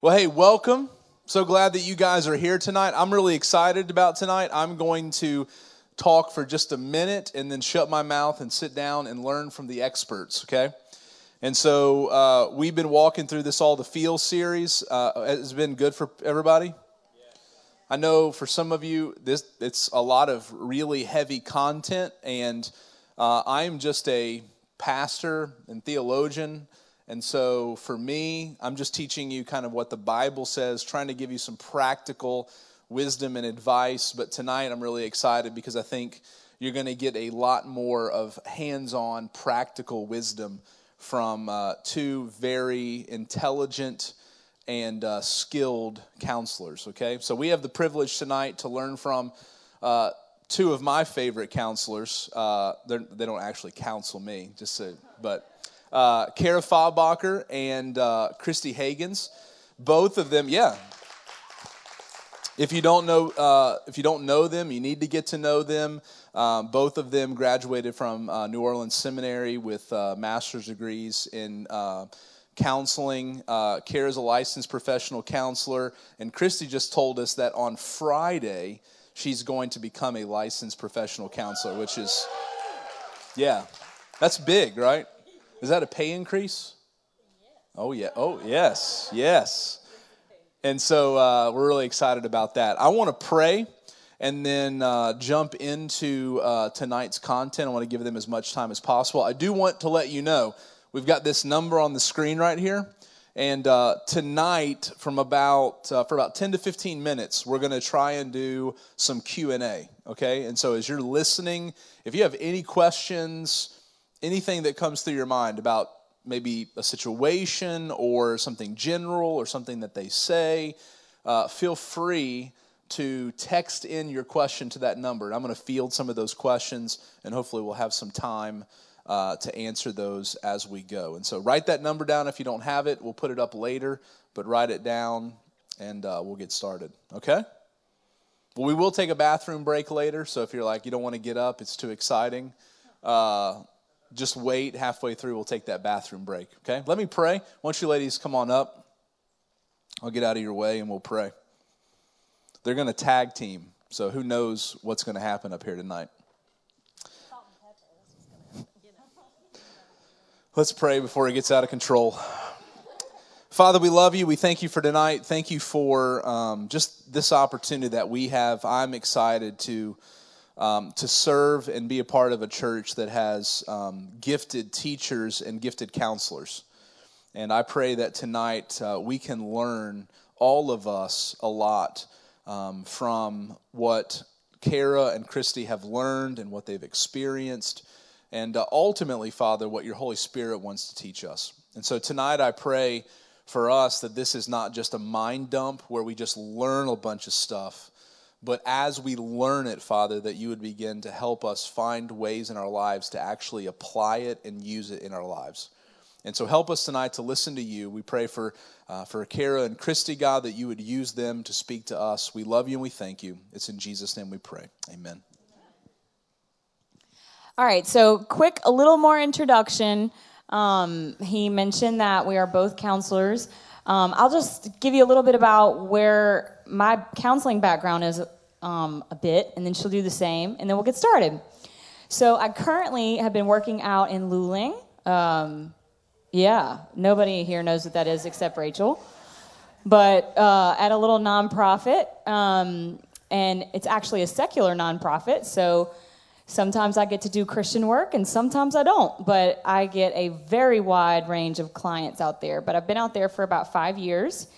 Well, hey, welcome. So glad that you guys are here tonight. I'm really excited about tonight. I'm going to talk for just a minute and then shut my mouth and sit down and learn from the experts, okay? And so uh, we've been walking through this All the Feel series. Uh, it's been good for everybody. I know for some of you, this it's a lot of really heavy content, and uh, I'm just a pastor and theologian and so for me, I'm just teaching you kind of what the Bible says, trying to give you some practical wisdom and advice. But tonight, I'm really excited because I think you're going to get a lot more of hands on practical wisdom from uh, two very intelligent and uh, skilled counselors. Okay, so we have the privilege tonight to learn from uh, two of my favorite counselors. Uh, they don't actually counsel me, just so, but uh, Kerrah Fabacher and uh, Christi Hagans. Both of them, yeah. If you don't know, uh, if you don't know them, you need to get to know them. Um, both of them graduated from uh, New Orleans Seminary with uh, master's degrees in uh, counseling. Uh, Kerrah's a licensed professional counselor, and Christi just told us that on Friday she's going to become a licensed professional counselor, which is, yeah, that's big, right? Is that a pay increase? Oh, yeah. Oh, yes. Yes. And so uh, we're really excited about that. I want to pray and then uh, jump into uh, tonight's content. I want to give them as much time as possible. I do want to let you know we've got this number on the screen right here. And uh, tonight, from about uh, for about ten to fifteen minutes, we're going to try and do some Q and A. Okay, and so as you're listening, if you have any questions, anything that comes through your mind about maybe a situation or something general or something that they say, uh, feel free to text in your question to that number. And I'm going to field some of those questions, and hopefully, we'll have some time uh, to answer those as we go. And so, write that number down if you don't have it. We'll put it up later, but write it down and uh, we'll get started. Okay? Well, we will take a bathroom break later, so if you're like, you don't want to get up, it's too exciting. Uh, just wait halfway through. We'll take that bathroom break. Okay? Let me pray. Once you ladies come on up, I'll get out of your way and we'll pray. They're going to tag team, so who knows what's going to happen up here tonight. Let's pray before it gets out of control. Father, we love you. We thank you for tonight. Thank you for um, just this opportunity that we have. I'm excited to um, to serve and be a part of a church that has um, gifted teachers and gifted counselors. And I pray that tonight uh, we can learn, all of us, a lot um, from what Kerrah and Christi have learned and what they've experienced. And uh, ultimately, Father, what your Holy Spirit wants to teach us. And so tonight I pray for us that this is not just a mind dump where we just learn a bunch of stuff but as we learn it, Father, that you would begin to help us find ways in our lives to actually apply it and use it in our lives. And so help us tonight to listen to you. We pray for, uh, for Kerrah and Christi, God, that you would use them to speak to us. We love you and we thank you. It's in Jesus' name we pray. Amen. All right, so quick, a little more introduction. Um, he mentioned that we are both counselors. Um, I'll just give you a little bit about where my counseling background is um, a bit, and then she'll do the same, and then we'll get started. So I currently have been working out in Luling. Um, yeah, nobody here knows what that is except Rachel. But uh, at a little nonprofit, um, and it's actually a secular nonprofit, so Sometimes I get to do Christian work and sometimes I don't, but I get a very wide range of clients out there. But I've been out there for about five years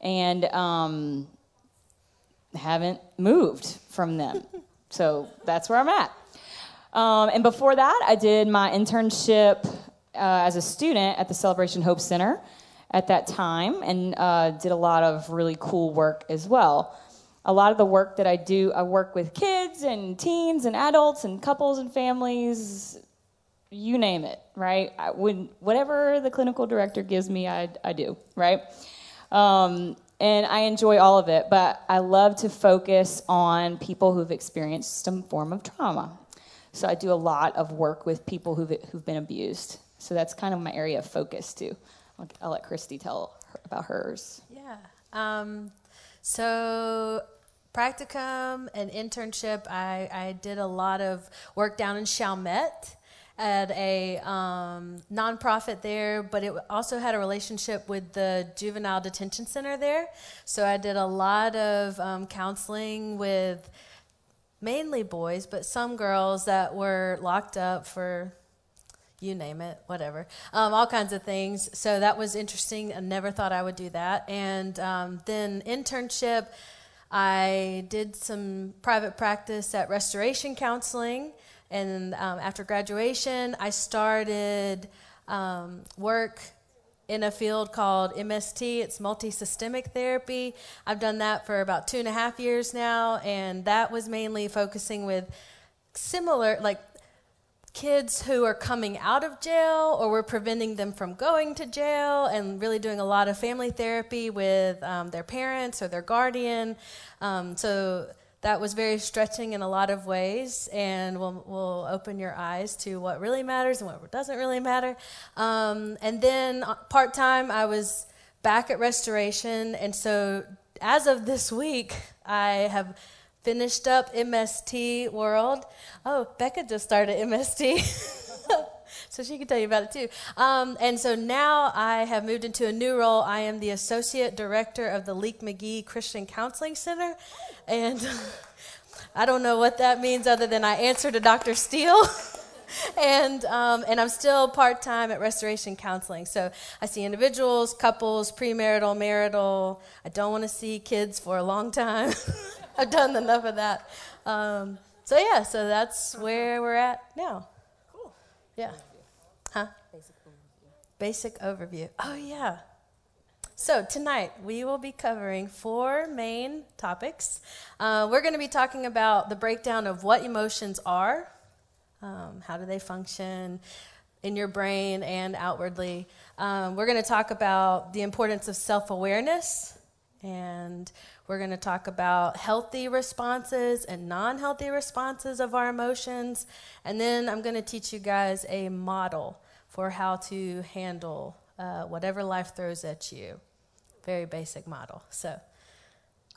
and um, haven't moved from them. so that's where I'm at. Um, and before that, I did my internship uh, as a student at the Celebration Hope Center at that time and uh, did a lot of really cool work as well a lot of the work that I do, I work with kids and teens and adults and couples and families, you name it, right? I, when whatever the clinical director gives me, I, I do, right? Um, and I enjoy all of it, but I love to focus on people who've experienced some form of trauma. So I do a lot of work with people who've, who've been abused. So that's kind of my area of focus too. I'll, I'll let Christi tell her about hers. Yeah. Um, so practicum and internship, I, I did a lot of work down in Chalmette at a um, nonprofit there, but it also had a relationship with the juvenile detention center there. So I did a lot of um, counseling with mainly boys, but some girls that were locked up for you name it, whatever, um, all kinds of things. So that was interesting. I never thought I would do that. And um, then internship, I did some private practice at restoration counseling. And um, after graduation, I started um, work in a field called MST. It's multi-systemic therapy. I've done that for about two and a half years now, and that was mainly focusing with similar, like kids who are coming out of jail or we're preventing them from going to jail and really doing a lot of family therapy with um, their parents or their guardian. Um, so that was very stretching in a lot of ways and will will open your eyes to what really matters and what doesn't really matter. Um, and then uh, part time, I was back at Restoration, and so as of this week, I have finished up MST World. Oh, Becca just started MST. so she can tell you about it too. Um, and so now I have moved into a new role. I am the associate director of the Leeke Magee Christian Counseling Center. And I don't know what that means other than I answer to Dr. Steele. and um, and I'm still part time at Restoration Counseling. So I see individuals, couples, premarital, marital. I don't want to see kids for a long time. I've done enough of that. Um, so yeah, so that's where we're at now. Cool. Yeah. Huh? Basic overview. Basic overview. Oh yeah. So tonight we will be covering four main topics. Uh, we're going to be talking about the breakdown of what emotions are, um, how do they function in your brain and outwardly. Um, we're going to talk about the importance of self awareness and we're going to talk about healthy responses and non healthy responses of our emotions. And then I'm going to teach you guys a model for how to handle uh, whatever life throws at you. Very basic model. So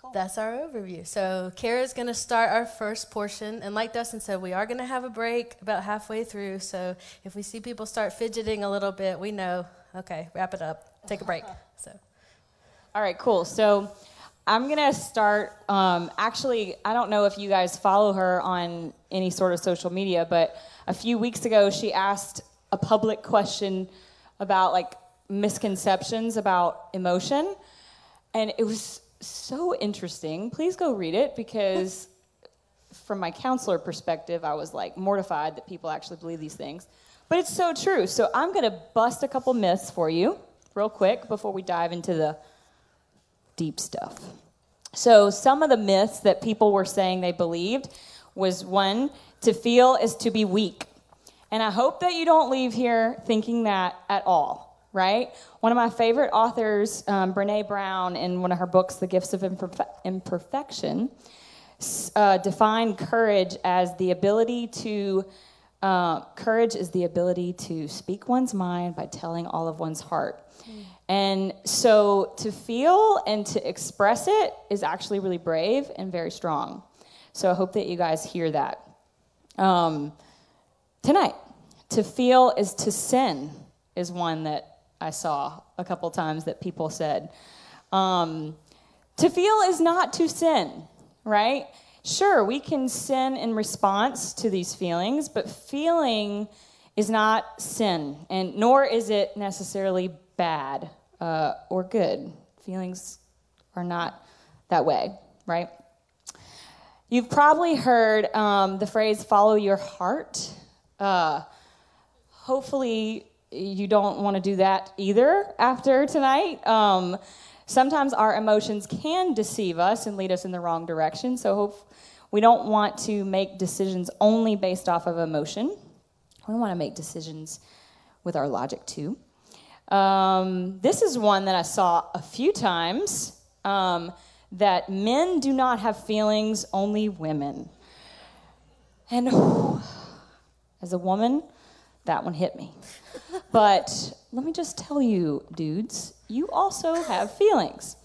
cool. that's our overview. So Kerrah's going to start our first portion. And like Dustin said, we are going to have a break about halfway through. So if we see people start fidgeting a little bit, we know, okay, wrap it up, take a break. So. All right, cool. So I'm going to start. Um, actually, I don't know if you guys follow her on any sort of social media, but a few weeks ago, she asked a public question about like misconceptions about emotion. And it was so interesting. Please go read it because, from my counselor perspective, I was like mortified that people actually believe these things. But it's so true. So I'm going to bust a couple myths for you real quick before we dive into the deep stuff. So, some of the myths that people were saying they believed was one, to feel is to be weak. And I hope that you don't leave here thinking that at all, right? One of my favorite authors, um, Brene Brown, in one of her books, The Gifts of Imperfe- Imperfection, uh, defined courage as the ability to uh, courage is the ability to speak one's mind by telling all of one's heart. Mm. And so to feel and to express it is actually really brave and very strong. So I hope that you guys hear that. Um, tonight, to feel is to sin, is one that I saw a couple times that people said. Um, to feel is not to sin, right? Sure, we can sin in response to these feelings, but feeling is not sin, and nor is it necessarily bad uh, or good. Feelings are not that way, right? You've probably heard um, the phrase follow your heart. Uh, hopefully, you don't want to do that either after tonight. Um, sometimes our emotions can deceive us and lead us in the wrong direction. So, hope, we don't want to make decisions only based off of emotion. We want to make decisions with our logic too. Um, this is one that I saw a few times um, that men do not have feelings, only women. And whew, as a woman, that one hit me. But let me just tell you, dudes, you also have feelings.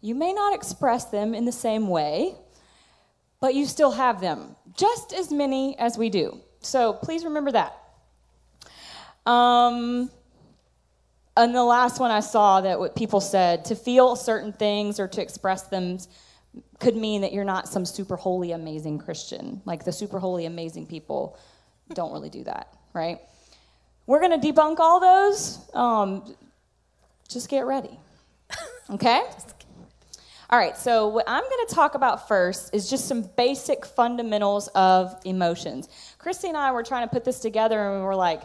You may not express them in the same way, but you still have them, just as many as we do. So please remember that. Um, and the last one I saw that what people said to feel certain things or to express them could mean that you're not some super holy, amazing Christian. Like the super holy, amazing people don't really do that, right? We're going to debunk all those. Um, just get ready. Okay? All right, so what I'm going to talk about first is just some basic fundamentals of emotions. Christi and I were trying to put this together, and we were like,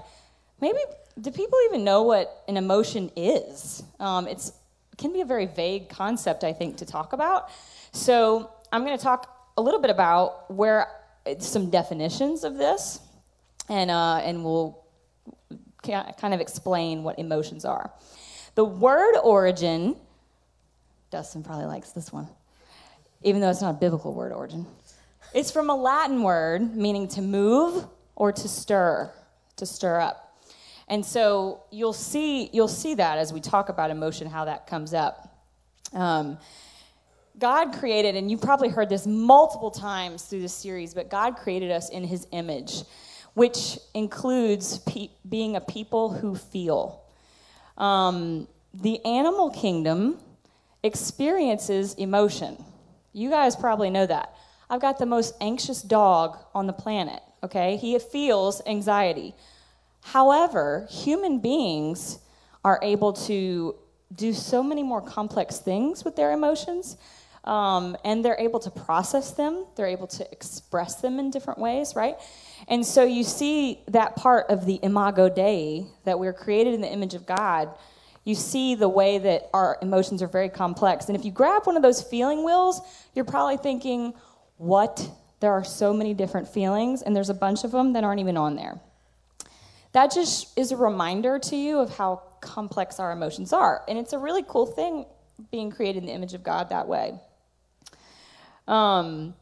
maybe do people even know what an emotion is? Um, it's it can be a very vague concept, I think, to talk about. So I'm going to talk a little bit about where some definitions of this, and uh, and we'll kind of explain what emotions are. The word origin, Dustin probably likes this one, even though it's not a biblical word origin. It's from a Latin word meaning to move or to stir, to stir up. And so you'll see you'll see that as we talk about emotion, how that comes up. Um, God created, and you've probably heard this multiple times through this series, but God created us in His image, which includes pe- being a people who feel. Um, the animal kingdom experiences emotion. You guys probably know that. I've got the most anxious dog on the planet, okay? He feels anxiety. However, human beings are able to do so many more complex things with their emotions. Um, and they're able to process them, they're able to express them in different ways, right? And so you see that part of the imago Dei, that we're created in the image of God. You see the way that our emotions are very complex. And if you grab one of those feeling wheels, you're probably thinking, what? There are so many different feelings, and there's a bunch of them that aren't even on there. That just is a reminder to you of how complex our emotions are. And it's a really cool thing being created in the image of God that way. Um,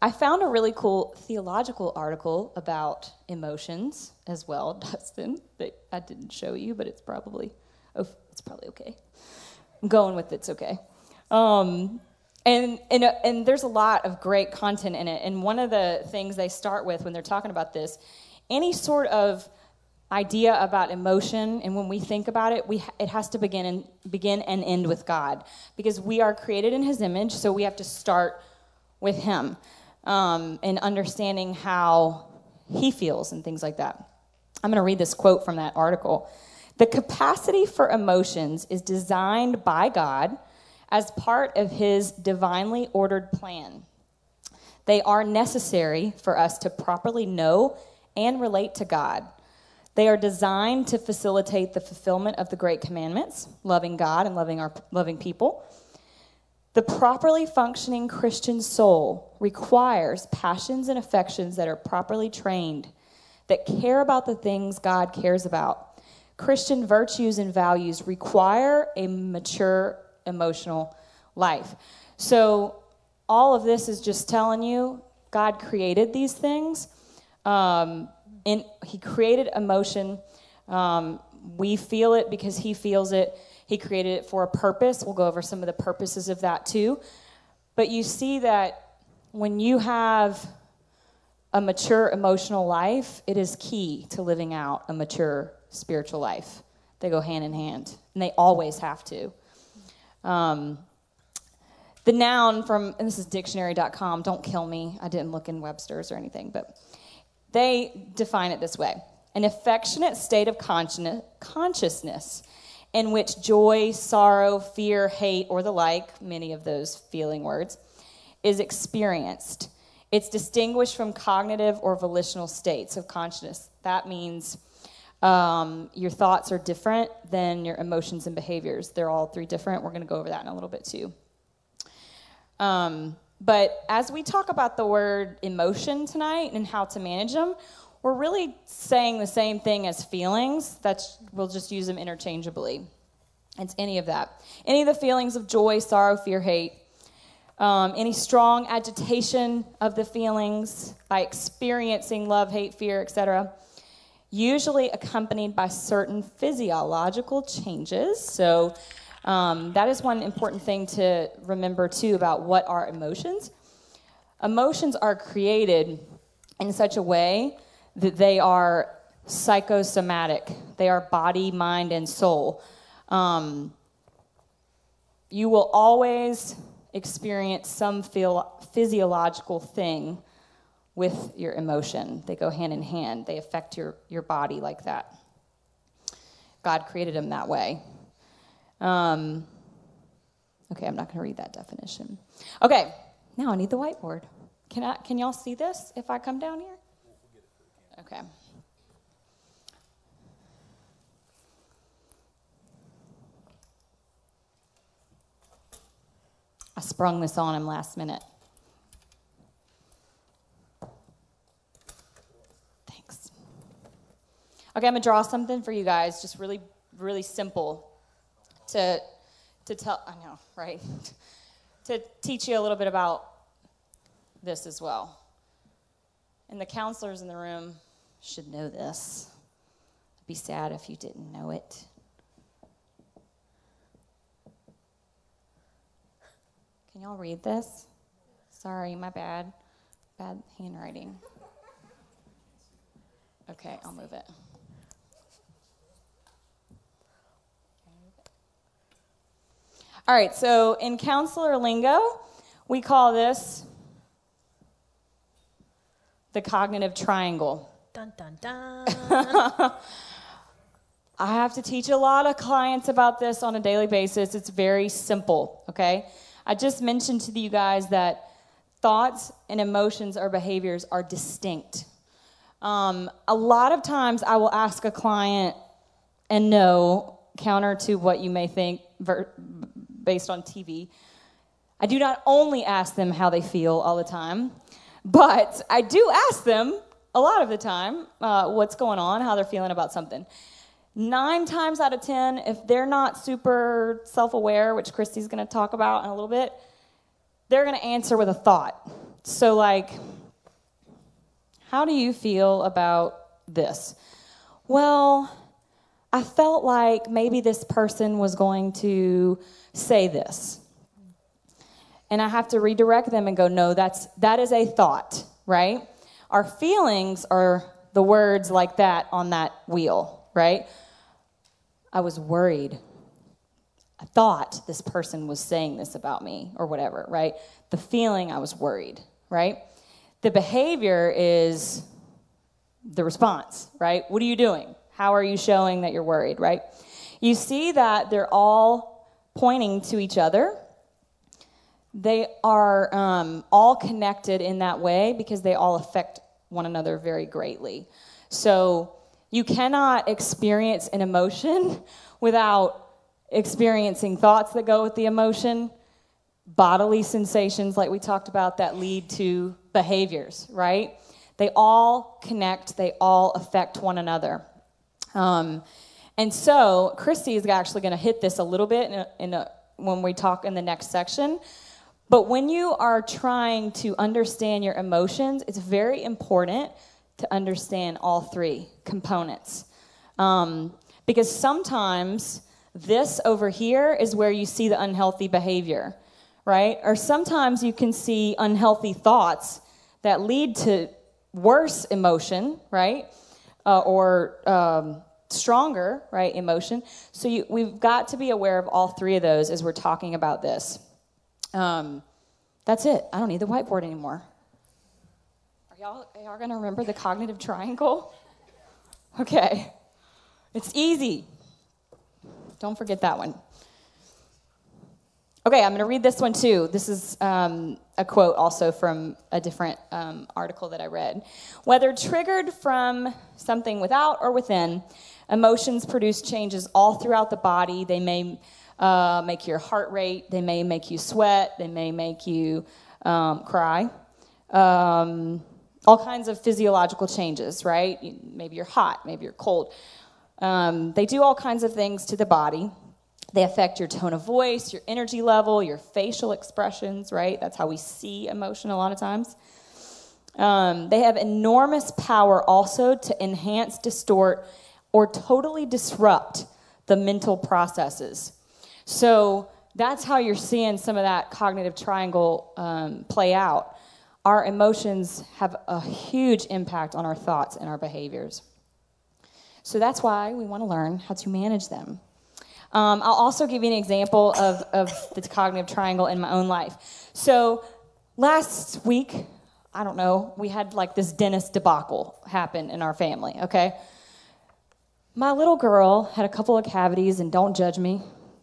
I found a really cool theological article about emotions as well, Dustin, that I didn't show you, but it's probably oh, it's probably okay. I'm going with it's okay. Um, and, and, and there's a lot of great content in it. And one of the things they start with when they're talking about this, any sort of idea about emotion and when we think about it we it has to begin and begin and end with god because we are created in his image so we have to start with him um, and understanding how he feels and things like that. I'm going to read this quote from that article. The capacity for emotions is designed by god as part of his divinely ordered plan. They are necessary for us to properly know and relate to god. They are designed to facilitate the fulfillment of the great commandments, loving God and loving our loving people. The properly functioning Christian soul requires passions and affections that are properly trained, that care about the things God cares about. Christian virtues and values require a mature emotional life. So, all of this is just telling you God created these things. Um, in, he created emotion. Um, we feel it because he feels it. He created it for a purpose. We'll go over some of the purposes of that too. But you see that when you have a mature emotional life, it is key to living out a mature spiritual life. They go hand in hand, and they always have to. Um, the noun from, and this is dictionary.com, don't kill me. I didn't look in Webster's or anything, but they define it this way an affectionate state of consciousness in which joy, sorrow, fear, hate, or the like, many of those feeling words, is experienced. It's distinguished from cognitive or volitional states of consciousness. That means um, your thoughts are different than your emotions and behaviors. They're all three different. We're going to go over that in a little bit too. Um, but as we talk about the word emotion tonight and how to manage them, we're really saying the same thing as feelings. That's we'll just use them interchangeably. It's any of that. Any of the feelings of joy, sorrow, fear, hate. Um, any strong agitation of the feelings by experiencing love, hate, fear, etc. Usually accompanied by certain physiological changes. So Um, that is one important thing to remember too about what are emotions. Emotions are created in such a way that they are psychosomatic. They are body, mind, and soul. Um, you will always experience some physiological thing with your emotion. They go hand in hand, they affect your, your body like that. God created them that way. Um, okay, I'm not going to read that definition. Okay, now I need the whiteboard. Can, I, can y'all see this if I come down here? Okay. I sprung this on him last minute. Thanks. Okay, I'm gonna draw something for you guys, just really, really simple to to tell. I know, right? to teach you a little bit about this as well. And the counselors in the room should know this. I'd be sad if you didn't know it. Can y'all read this? Sorry, my bad. Bad handwriting. Okay, I'll move it. All right, so in counselor lingo, we call this the cognitive triangle. Dun, dun, dun. I have to teach a lot of clients about this on a daily basis. It's very simple, okay? I just mentioned to you guys that thoughts and emotions or behaviors are distinct. Um, a lot of times I will ask a client and know, counter to what you may think ver- based on TV. I do not only ask them how they feel all the time, but I do ask them a lot of the time uh, what's going on, how they're feeling about something nine times out of ten, if they're not super self aware, which Christi's to talk about in a little bit, they're to answer with a thought. So, like, how do you feel about this? Well, I felt like maybe this person was going to say this. And I have to redirect them and go, no, that's that is a thought, right? Our feelings are the words like that on that wheel, right? I was worried. I thought this person was saying this about me or whatever, right? The feeling I was worried, right? The behavior is the response, right? What are you doing? How are you showing that you're worried, right? You see that they're all pointing to each other. They are um, all connected in that way because they all affect one another very greatly. So you cannot experience an emotion without experiencing thoughts that go with the emotion, bodily sensations, like we talked about, that lead to behaviors, right? They all connect, they all affect one another. Um, and so, Christi is actually going to hit this a little bit in a, in a, when we talk in the next section. But when you are trying to understand your emotions, it's very important to understand all three components. Um, because sometimes this over here is where you see the unhealthy behavior, right? Or sometimes you can see unhealthy thoughts that lead to worse emotion, right? Uh, or um, stronger, right, emotion. So you, we've got to be aware of all three of those as we're talking about this. Um, that's it. I don't need the whiteboard anymore y'all, are y'all going to remember the cognitive triangle? Okay. It's easy. Don't forget that one. Okay, I'm going to read this one too. This is um, a quote also from a different um, article that I read. Whether triggered from something without or within, emotions produce changes all throughout the body. They may uh, make your heart rate, they may make you sweat, they may make you um, cry. Um, all kinds of physiological changes, right? Maybe you're hot, maybe you're cold. Um, they do all kinds of things to the body. They affect your tone of voice, your energy level, your facial expressions, right? That's how we see emotion a lot of times. Um, they have enormous power also to enhance, distort, or totally disrupt the mental processes. So that's how you're seeing some of that cognitive triangle um, play out. Our emotions have a huge impact on our thoughts and our behaviors. So that's why we want to learn how to manage them. Um, I'll also give you an example of, of the cognitive triangle in my own life. So last week, I don't know, we had like this dentist debacle happen in our family, okay? My little girl had a couple of cavities, and don't judge me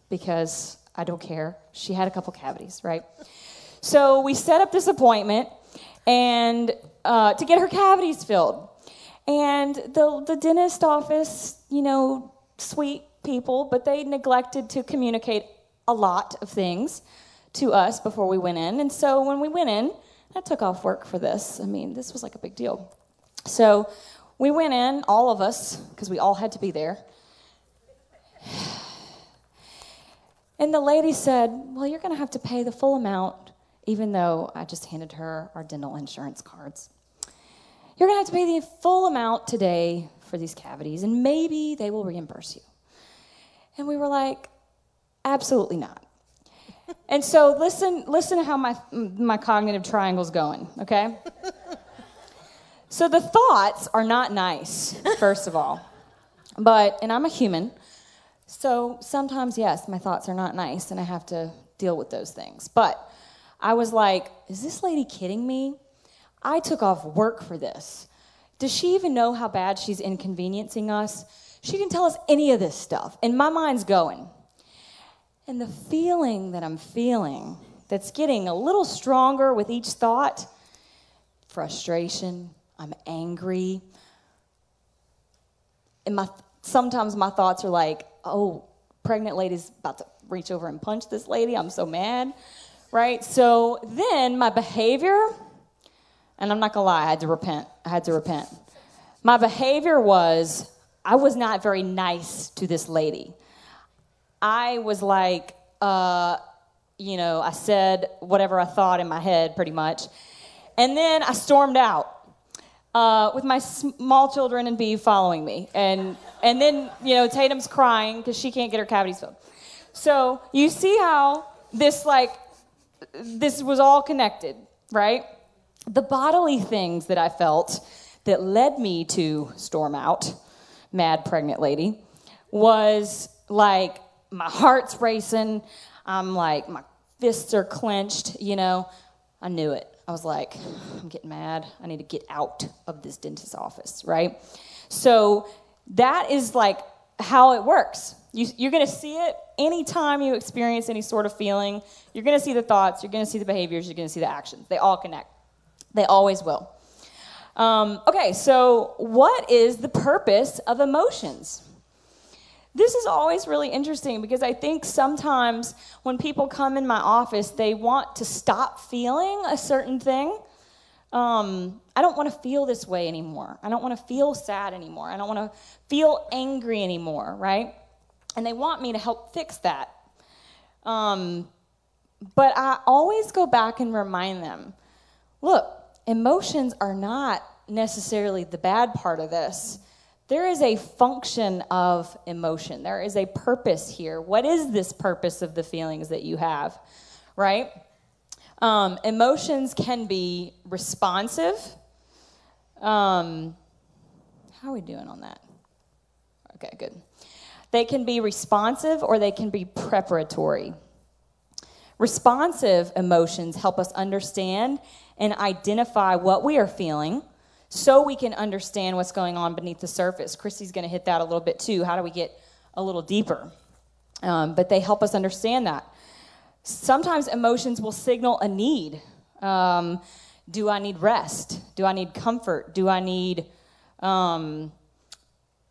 because I don't care. She had a couple cavities, right? So we set up this appointment and uh, to get her cavities filled. And the, the dentist office, you know, sweet people, but they neglected to communicate a lot of things to us before we went in. And so when we went in, I took off work for this. I mean, this was like a big deal. So we went in, all of us, because we all had to be there. And the lady said, Well, you're going to have to pay the full amount, even though I just handed her our dental insurance cards. You're going to have to pay the full amount today for these cavities, and maybe they will reimburse you. And we were like, Absolutely not. and so listen, listen to how my, my cognitive triangle's going, okay? so the thoughts are not nice, first of all. But, and I'm a human, so sometimes, yes, my thoughts are not nice and I have to deal with those things. But I was like, is this lady kidding me? I took off work for this. Does she even know how bad she's inconveniencing us? She didn't tell us any of this stuff. And my mind's going. And the feeling that I'm feeling that's getting a little stronger with each thought frustration, I'm angry. And my, sometimes my thoughts are like, oh, pregnant lady's about to reach over and punch this lady. I'm so mad, right? So then my behavior, and I'm not gonna lie, I had to repent. I had to repent. My behavior was I was not very nice to this lady. I was like, uh, you know, I said whatever I thought in my head pretty much. And then I stormed out uh, with my small children and B following me. And, and then, you know, Tatum's crying because she can't get her cavities filled. So you see how this, like, this was all connected, right? The bodily things that I felt that led me to storm out, mad pregnant lady, was like my heart's racing. I'm like, my fists are clenched, you know. I knew it. I was like, I'm getting mad. I need to get out of this dentist's office, right? So that is like how it works. You, you're going to see it anytime you experience any sort of feeling. You're going to see the thoughts, you're going to see the behaviors, you're going to see the actions. They all connect, they always will. Um, okay, so what is the purpose of emotions? This is always really interesting because I think sometimes when people come in my office, they want to stop feeling a certain thing. Um, I don't want to feel this way anymore. I don't want to feel sad anymore. I don't want to feel angry anymore, right? And they want me to help fix that. Um, but I always go back and remind them look, emotions are not necessarily the bad part of this. There is a function of emotion. There is a purpose here. What is this purpose of the feelings that you have, right? Um, emotions can be responsive. Um, how are we doing on that? Okay, good. They can be responsive or they can be preparatory. Responsive emotions help us understand and identify what we are feeling so we can understand what's going on beneath the surface. Christi's going to hit that a little bit too. How do we get a little deeper? Um, but they help us understand that. Sometimes emotions will signal a need. Um, do I need rest? Do I need comfort? Do I need um,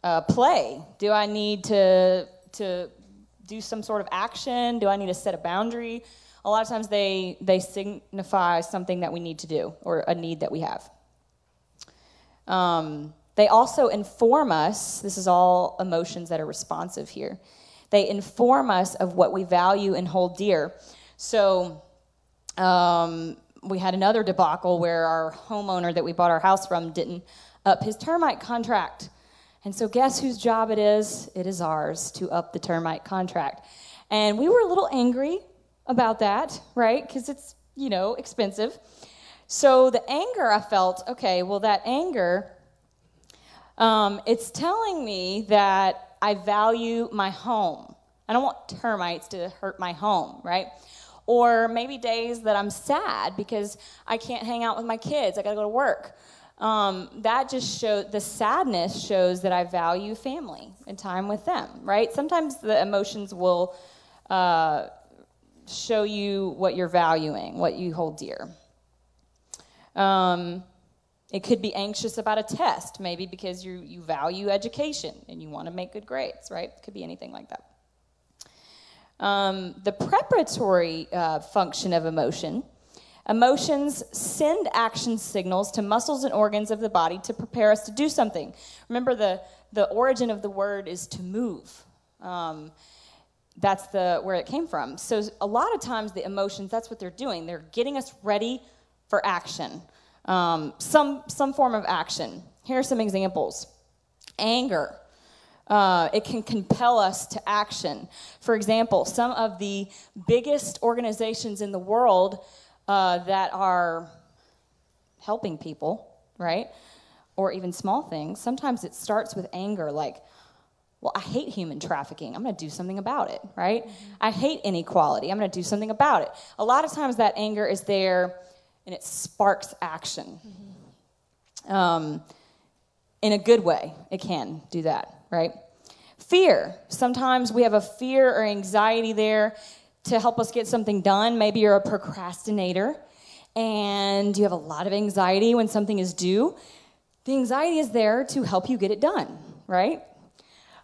uh, play? Do I need to to do some sort of action? Do I need to set a boundary? A lot of times they they signify something that we need to do or a need that we have. Um, they also inform us, this is all emotions that are responsive here. They inform us of what we value and hold dear. So, um, we had another debacle where our homeowner that we bought our house from didn't up his termite contract. And so, guess whose job it is? It is ours to up the termite contract. And we were a little angry about that, right? Because it's, you know, expensive. So the anger I felt, okay, well, that anger, um, it's telling me that I value my home. I don't want termites to hurt my home, right? Or maybe days that I'm sad because I can't hang out with my kids. I got to go to work. Um, that just shows the sadness shows that I value family and time with them, right? Sometimes the emotions will uh, show you what you're valuing, what you hold dear. Um, it could be anxious about a test, maybe because you, you value education and you want to make good grades, right? It could be anything like that. Um, the preparatory uh, function of emotion emotions send action signals to muscles and organs of the body to prepare us to do something. Remember, the, the origin of the word is to move. Um, that's the where it came from. So a lot of times the emotions, that's what they're doing. They're getting us ready for action, um, some some form of action. Here are some examples: anger. Uh, it can compel us to action. For example, some of the biggest organizations in the world uh, that are helping people, right, or even small things, sometimes it starts with anger, like well, I hate human trafficking. I'm going to do something about it, right? Mm-hmm. I hate inequality. I'm going to do something about it. A lot of times that anger is there and it sparks action. Mm-hmm. Um, in a good way, it can do that, right? Fear. Sometimes we have a fear or anxiety there to help us get something done. Maybe you're a procrastinator and you have a lot of anxiety when something is due. The anxiety is there to help you get it done, right?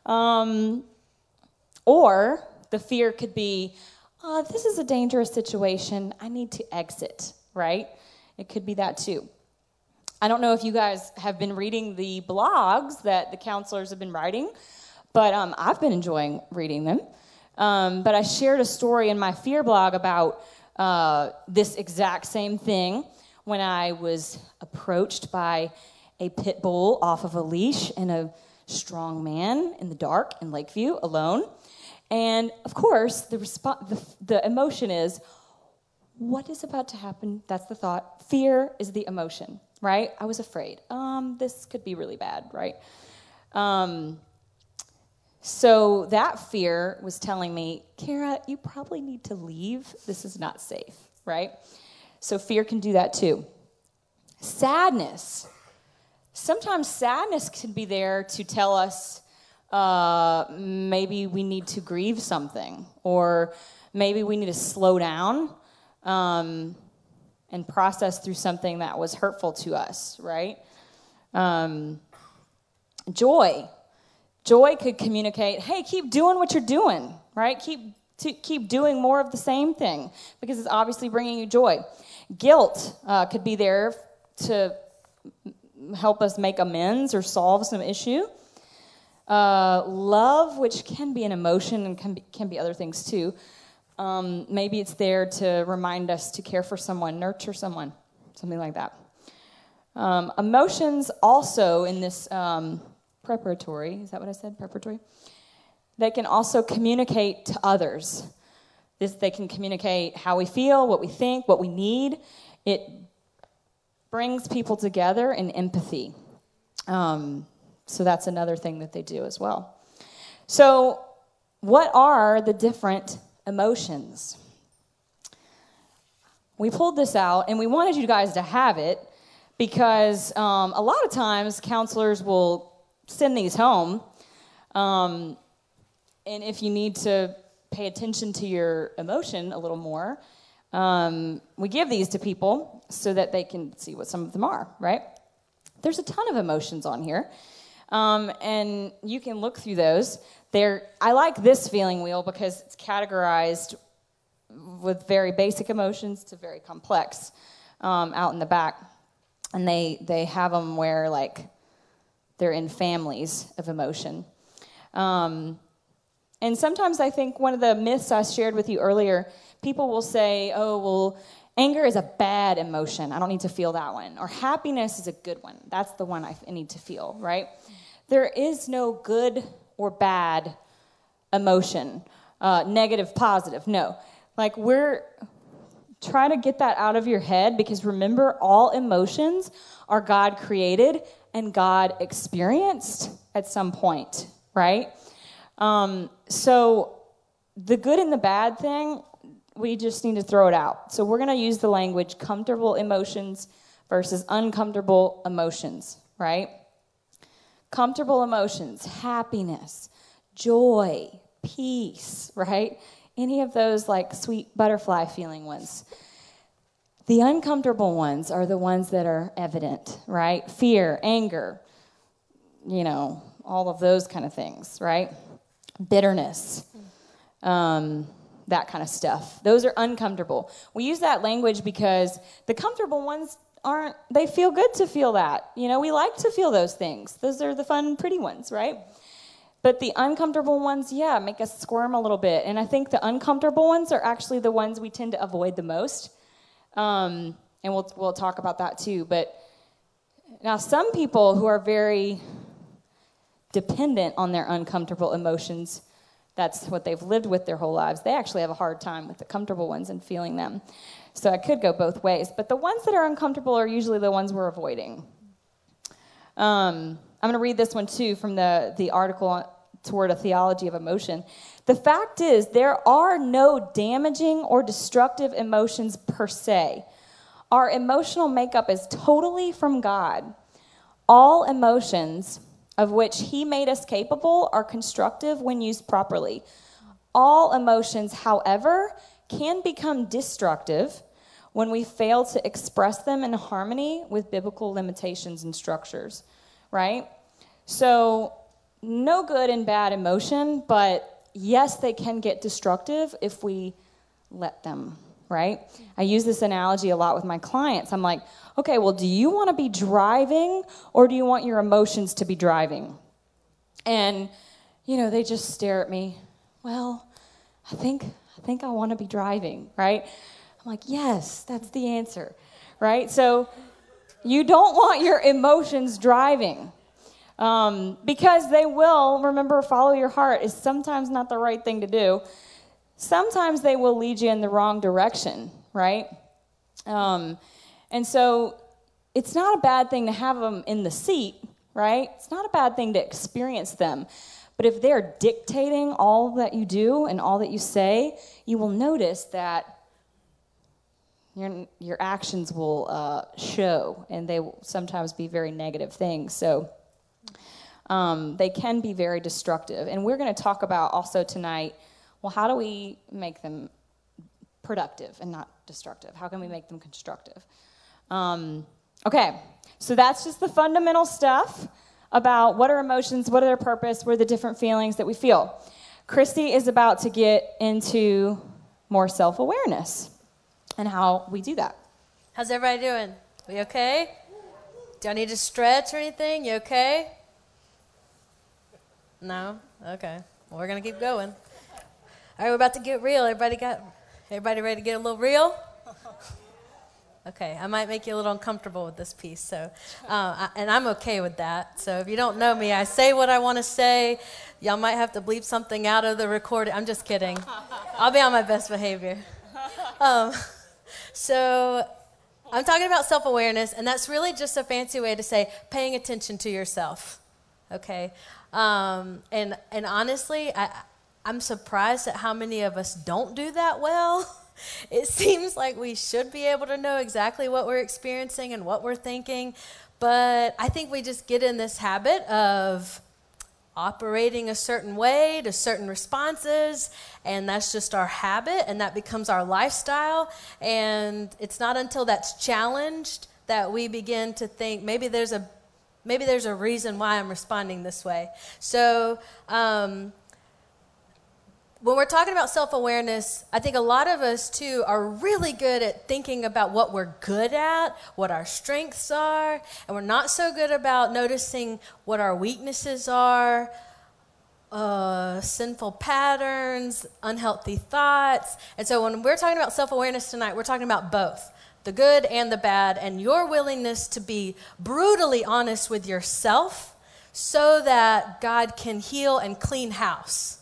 Um, or the fear could be, oh, this is a dangerous situation. I need to exit, right? It could be that too. I don't know if you guys have been reading the blogs that the counselors have been writing, but um, I've been enjoying reading them. Um, but I shared a story in my fear blog about uh, this exact same thing when I was approached by a pit bull off of a leash and a strong man in the dark in Lakeview alone. And of course, the, resp- the, the emotion is, what is about to happen? That's the thought. Fear is the emotion, right? I was afraid. Um, this could be really bad, right? Um, so that fear was telling me, Kerrah, you probably need to leave. This is not safe, right? So fear can do that too. Sadness sometimes sadness can be there to tell us uh, maybe we need to grieve something, or maybe we need to slow down um, and process through something that was hurtful to us, right? Um, joy. Joy could communicate, hey, keep doing what you're doing, right? Keep, keep doing more of the same thing because it's obviously bringing you joy. Guilt uh, could be there to help us make amends or solve some issue. Uh, love, which can be an emotion and can be, can be other things too. Um, maybe it's there to remind us to care for someone, nurture someone, something like that. Um, emotions also in this um, preparatory, is that what I said? Preparatory? They can also communicate to others. This, they can communicate how we feel, what we think, what we need. It brings people together in empathy. Um, so that's another thing that they do as well. So, what are the different emotions? We pulled this out and we wanted you guys to have it because um, a lot of times counselors will send these home. Um, and if you need to pay attention to your emotion a little more, um, we give these to people so that they can see what some of them are, right? There's a ton of emotions on here. Um, and you can look through those. They're, I like this feeling wheel because it's categorized with very basic emotions to very complex um, out in the back. And they, they have them where, like, they're in families of emotion. Um, and sometimes I think one of the myths I shared with you earlier people will say, oh, well, anger is a bad emotion. I don't need to feel that one. Or happiness is a good one. That's the one I need to feel, right? There is no good or bad emotion. uh, negative, positive. No. Like we're try to get that out of your head because remember, all emotions are God created and God experienced at some point, right? Um, so the good and the bad thing, we just need to throw it out. So we're going to use the language comfortable emotions versus uncomfortable emotions, right? Comfortable emotions, happiness, joy, peace, right? Any of those like sweet butterfly feeling ones. The uncomfortable ones are the ones that are evident, right? Fear, anger, you know, all of those kind of things, right? Bitterness, um, that kind of stuff. Those are uncomfortable. We use that language because the comfortable ones aren't, they feel good to feel that. You know, we like to feel those things. Those are the fun, pretty ones, right? But the uncomfortable ones, yeah, make us squirm a little bit. And I think the uncomfortable ones are actually the ones we tend to avoid the most. Um, and we'll, we'll talk about that too. But now, some people who are very dependent on their uncomfortable emotions, that's what they've lived with their whole lives, they actually have a hard time with the comfortable ones and feeling them. So I could go both ways. But the ones that are uncomfortable are usually the ones we're avoiding. Um, I'm going to read this one too from the, the article toward a theology of emotion. The fact is, there are no damaging or destructive emotions per se. Our emotional makeup is totally from God. All emotions of which He made us capable are constructive when used properly. All emotions, however, can become destructive when we fail to express them in harmony with biblical limitations and structures, right? So, no good and bad emotion, but yes, they can get destructive if we let them, right? I use this analogy a lot with my clients. I'm like, okay, well, do you want to be driving or do you want your emotions to be driving? And, you know, they just stare at me. Well, I think I think I want to be driving, right? I'm like, yes, that's the answer, right? So you don't want your emotions driving. Um, because they will, remember, follow your heart is sometimes not the right thing to do. Sometimes they will lead you in the wrong direction, right? Um, and so it's not a bad thing to have them in the seat, right? It's not a bad thing to experience them. But if they're dictating all that you do and all that you say, you will notice that your, your actions will uh, show, and they will sometimes be very negative things. So um, they can be very destructive. And we're going to talk about also tonight well, how do we make them productive and not destructive? How can we make them constructive? Um, okay, so that's just the fundamental stuff about what are emotions, what are their purpose, what are the different feelings that we feel. Christi is about to get into more self awareness and how we do that. How's everybody doing? We okay? Do I need to stretch or anything? You okay? No? Okay. Well, we're going to keep going. All right, we're about to get real. Everybody got everybody ready to get a little real? Okay, I might make you a little uncomfortable with this piece, so, uh, I, and I'm okay with that. So if you don't know me, I say what I want to say. Y'all might have to bleep something out of the recording. I'm just kidding. I'll be on my best behavior. Um, so I'm talking about self awareness, and that's really just a fancy way to say paying attention to yourself. Okay, um, and and honestly, I, I'm surprised at how many of us don't do that well. It seems like we should be able to know exactly what we're experiencing and what we're thinking, but I think we just get in this habit of operating a certain way to certain responses, and that's just our habit, and that becomes our lifestyle. And it's not until that's challenged that we begin to think maybe there's a maybe there's a reason why I'm responding this way. So. Um, when we're talking about self awareness, I think a lot of us too are really good at thinking about what we're good at, what our strengths are, and we're not so good about noticing what our weaknesses are, uh, sinful patterns, unhealthy thoughts. And so when we're talking about self awareness tonight, we're talking about both the good and the bad, and your willingness to be brutally honest with yourself so that God can heal and clean house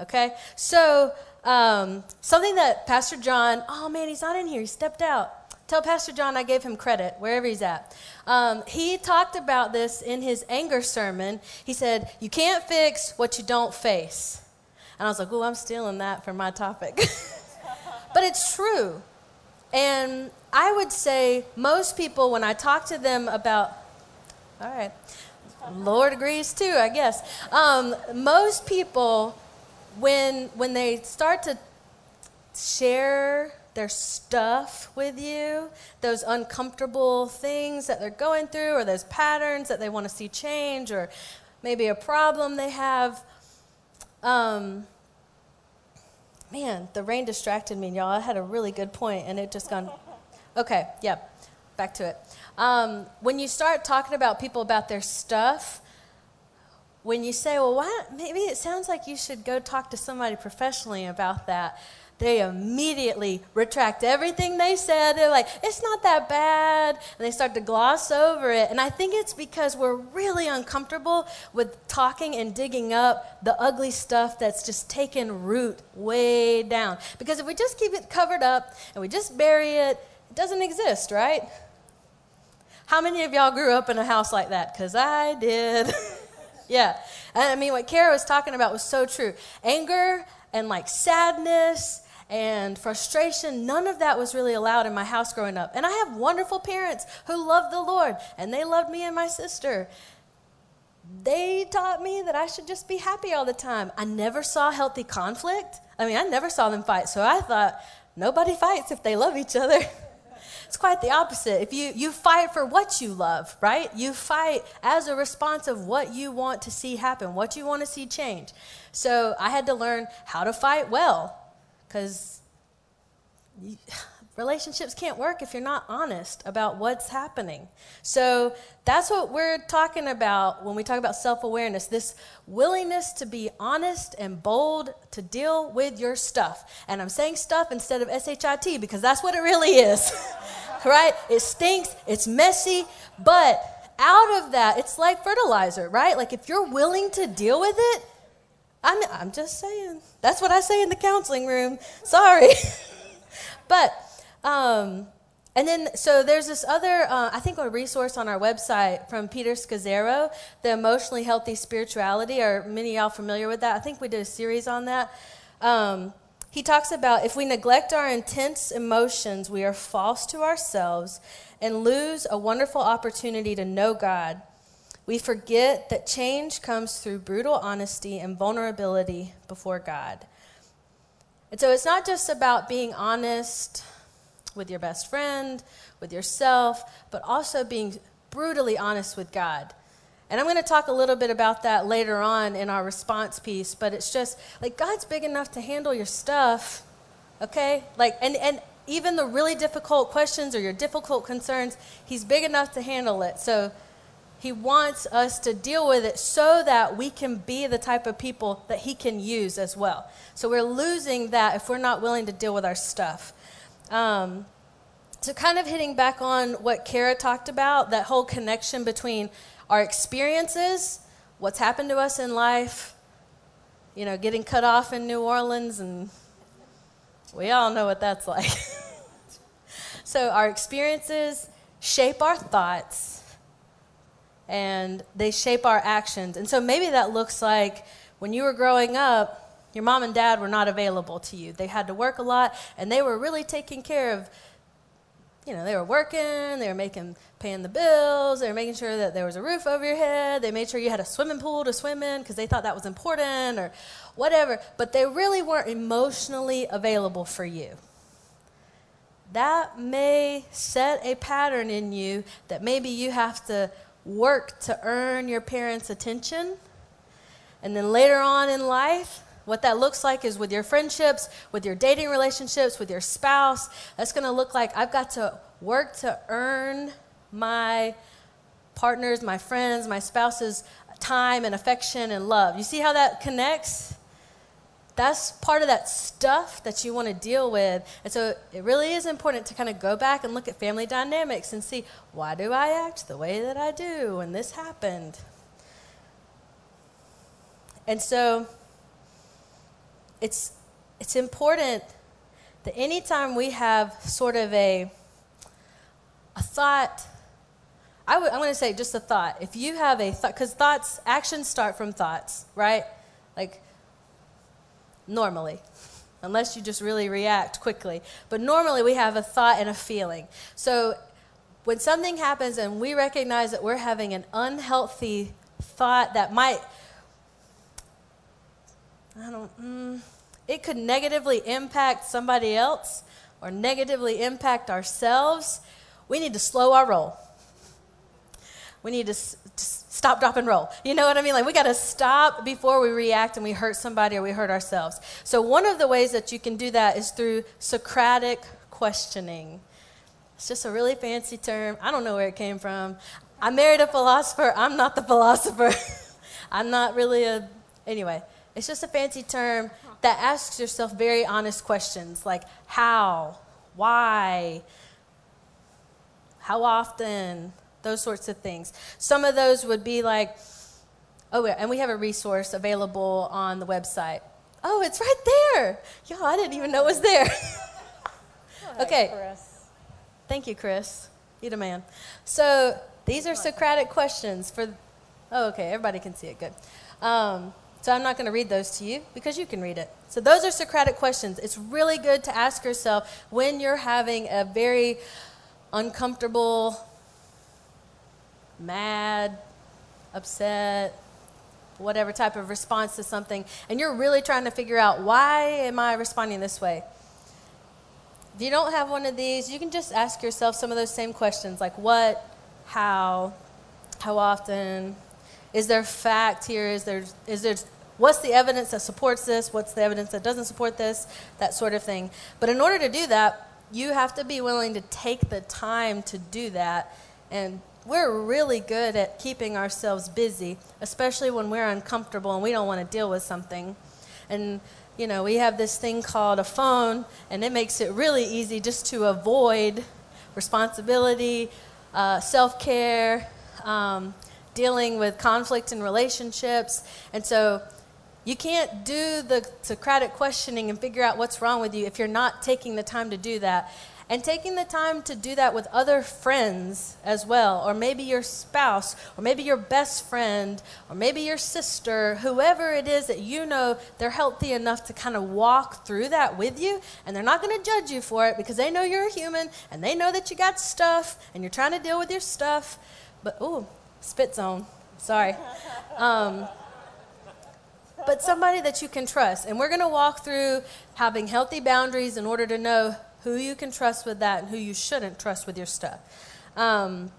Okay? So, um, something that Pastor John, oh man, he's not in here, he stepped out. Tell Pastor John I gave him credit wherever he's at. Um, he talked about this in his anger sermon. He said, You can't fix what you don't face. And I was like, Oh, I'm stealing that for my topic. but it's true. And I would say most people, when I talk to them about, all right, Lord agrees too, I guess. Um, most people, when when they start to share their stuff with you, those uncomfortable things that they're going through, or those patterns that they want to see change, or maybe a problem they have. Um, man, the rain distracted me, y'all. I had a really good point, and it just gone. Okay, yeah, back to it. Um, when you start talking about people about their stuff, when you say, well, why, maybe it sounds like you should go talk to somebody professionally about that, they immediately retract everything they said. They're like, it's not that bad. And they start to gloss over it. And I think it's because we're really uncomfortable with talking and digging up the ugly stuff that's just taken root way down. Because if we just keep it covered up and we just bury it, it doesn't exist, right? How many of y'all grew up in a house like that? Because I did. yeah. And I mean, what Kerrah was talking about was so true. Anger and like sadness and frustration, none of that was really allowed in my house growing up. And I have wonderful parents who love the Lord, and they loved me and my sister. They taught me that I should just be happy all the time. I never saw healthy conflict. I mean, I never saw them fight, so I thought nobody fights if they love each other. It's quite the opposite. If you, you fight for what you love, right? You fight as a response of what you want to see happen, what you want to see change. So I had to learn how to fight well because relationships can't work if you're not honest about what's happening. So that's what we're talking about when we talk about self awareness this willingness to be honest and bold to deal with your stuff. And I'm saying stuff instead of S H I T because that's what it really is. right? It stinks, it's messy, but out of that, it's like fertilizer, right? Like if you're willing to deal with it, I'm, I'm just saying. That's what I say in the counseling room. Sorry. but, um, and then, so there's this other, uh, I think, a resource on our website from Peter Scazzero, The Emotionally Healthy Spirituality. Are many of y'all familiar with that? I think we did a series on that. Um, he talks about if we neglect our intense emotions, we are false to ourselves and lose a wonderful opportunity to know God. We forget that change comes through brutal honesty and vulnerability before God. And so it's not just about being honest with your best friend, with yourself, but also being brutally honest with God. And I'm going to talk a little bit about that later on in our response piece, but it's just like God's big enough to handle your stuff, okay? Like, and, and even the really difficult questions or your difficult concerns, He's big enough to handle it. So He wants us to deal with it so that we can be the type of people that He can use as well. So we're losing that if we're not willing to deal with our stuff. Um, so, kind of hitting back on what Kerrah talked about, that whole connection between our experiences, what's happened to us in life, you know, getting cut off in New Orleans, and we all know what that's like. so, our experiences shape our thoughts and they shape our actions. And so, maybe that looks like when you were growing up, your mom and dad were not available to you. They had to work a lot, and they were really taking care of you know, they were working, they were making, paying the bills, they were making sure that there was a roof over your head, they made sure you had a swimming pool to swim in because they thought that was important or whatever, but they really weren't emotionally available for you. That may set a pattern in you that maybe you have to work to earn your parents' attention. And then later on in life, what that looks like is with your friendships, with your dating relationships, with your spouse. That's going to look like I've got to work to earn my partners, my friends, my spouse's time and affection and love. You see how that connects? That's part of that stuff that you want to deal with. And so it really is important to kind of go back and look at family dynamics and see why do I act the way that I do when this happened? And so it's it's important that anytime we have sort of a a thought I'm going to say just a thought. If you have a thought, because thoughts, actions start from thoughts, right? Like, normally, unless you just really react quickly. But normally we have a thought and a feeling. So when something happens and we recognize that we're having an unhealthy thought that might, I don't, mm, it could negatively impact somebody else or negatively impact ourselves, we need to slow our roll. We need to, s- to stop, drop, and roll. You know what I mean? Like, we got to stop before we react and we hurt somebody or we hurt ourselves. So, one of the ways that you can do that is through Socratic questioning. It's just a really fancy term. I don't know where it came from. I married a philosopher. I'm not the philosopher. I'm not really a. Anyway, it's just a fancy term that asks yourself very honest questions like how, why, how often, those sorts of things. Some of those would be like, oh, and we have a resource available on the website. Oh, it's right there. Y'all, I didn't even know it was there. okay. Thank you, Chris. You the man. So these are Socratic questions for. Oh, okay. Everybody can see it. Good. Um, so I'm not going to read those to you because you can read it. So those are Socratic questions. It's really good to ask yourself when you're having a very uncomfortable, mad, upset, whatever type of response to something, and you're really trying to figure out why am I responding this way? If you don't have one of these, you can just ask yourself some of those same questions like what, how, how often, is there fact here? Is there, is there, what's the evidence that supports this? What's the evidence that doesn't support this? That sort of thing. But in order to do that, you have to be willing to take the time to do that. And we're really good at keeping ourselves busy, especially when we're uncomfortable and we don't want to deal with something. And you know, we have this thing called a phone, and it makes it really easy just to avoid responsibility, uh, self care, um, dealing with conflict in relationships. And so you can't do the Socratic questioning and figure out what's wrong with you if you're not taking the time to do that. And taking the time to do that with other friends as well, or maybe your spouse, or maybe your best friend, or maybe your sister, whoever it is that you know they're healthy enough to kind of walk through that with you, and they're not going to judge you for it because they know you're a human and they know that you got stuff and you're trying to deal with your stuff. But, ooh, spit zone. Sorry. Um, but somebody that you can trust. And we're going to walk through having healthy boundaries in order to know who you can trust with that and who you shouldn't trust with your stuff. Um,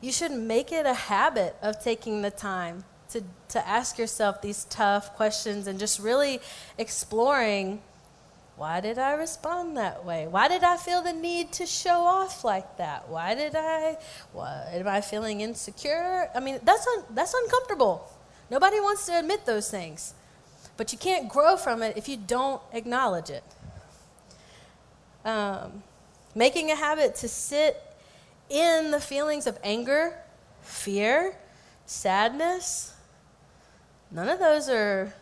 you should make it a habit of taking the time to, to ask yourself these tough questions and just really exploring why did I respond that way? Why did I feel the need to show off like that? Why did I? Am I feeling insecure? I mean, that's un, that's uncomfortable. Nobody wants to admit those things, but you can't grow from it if you don't acknowledge it. Um, making a habit to sit in the feelings of anger, fear, sadness. None of those are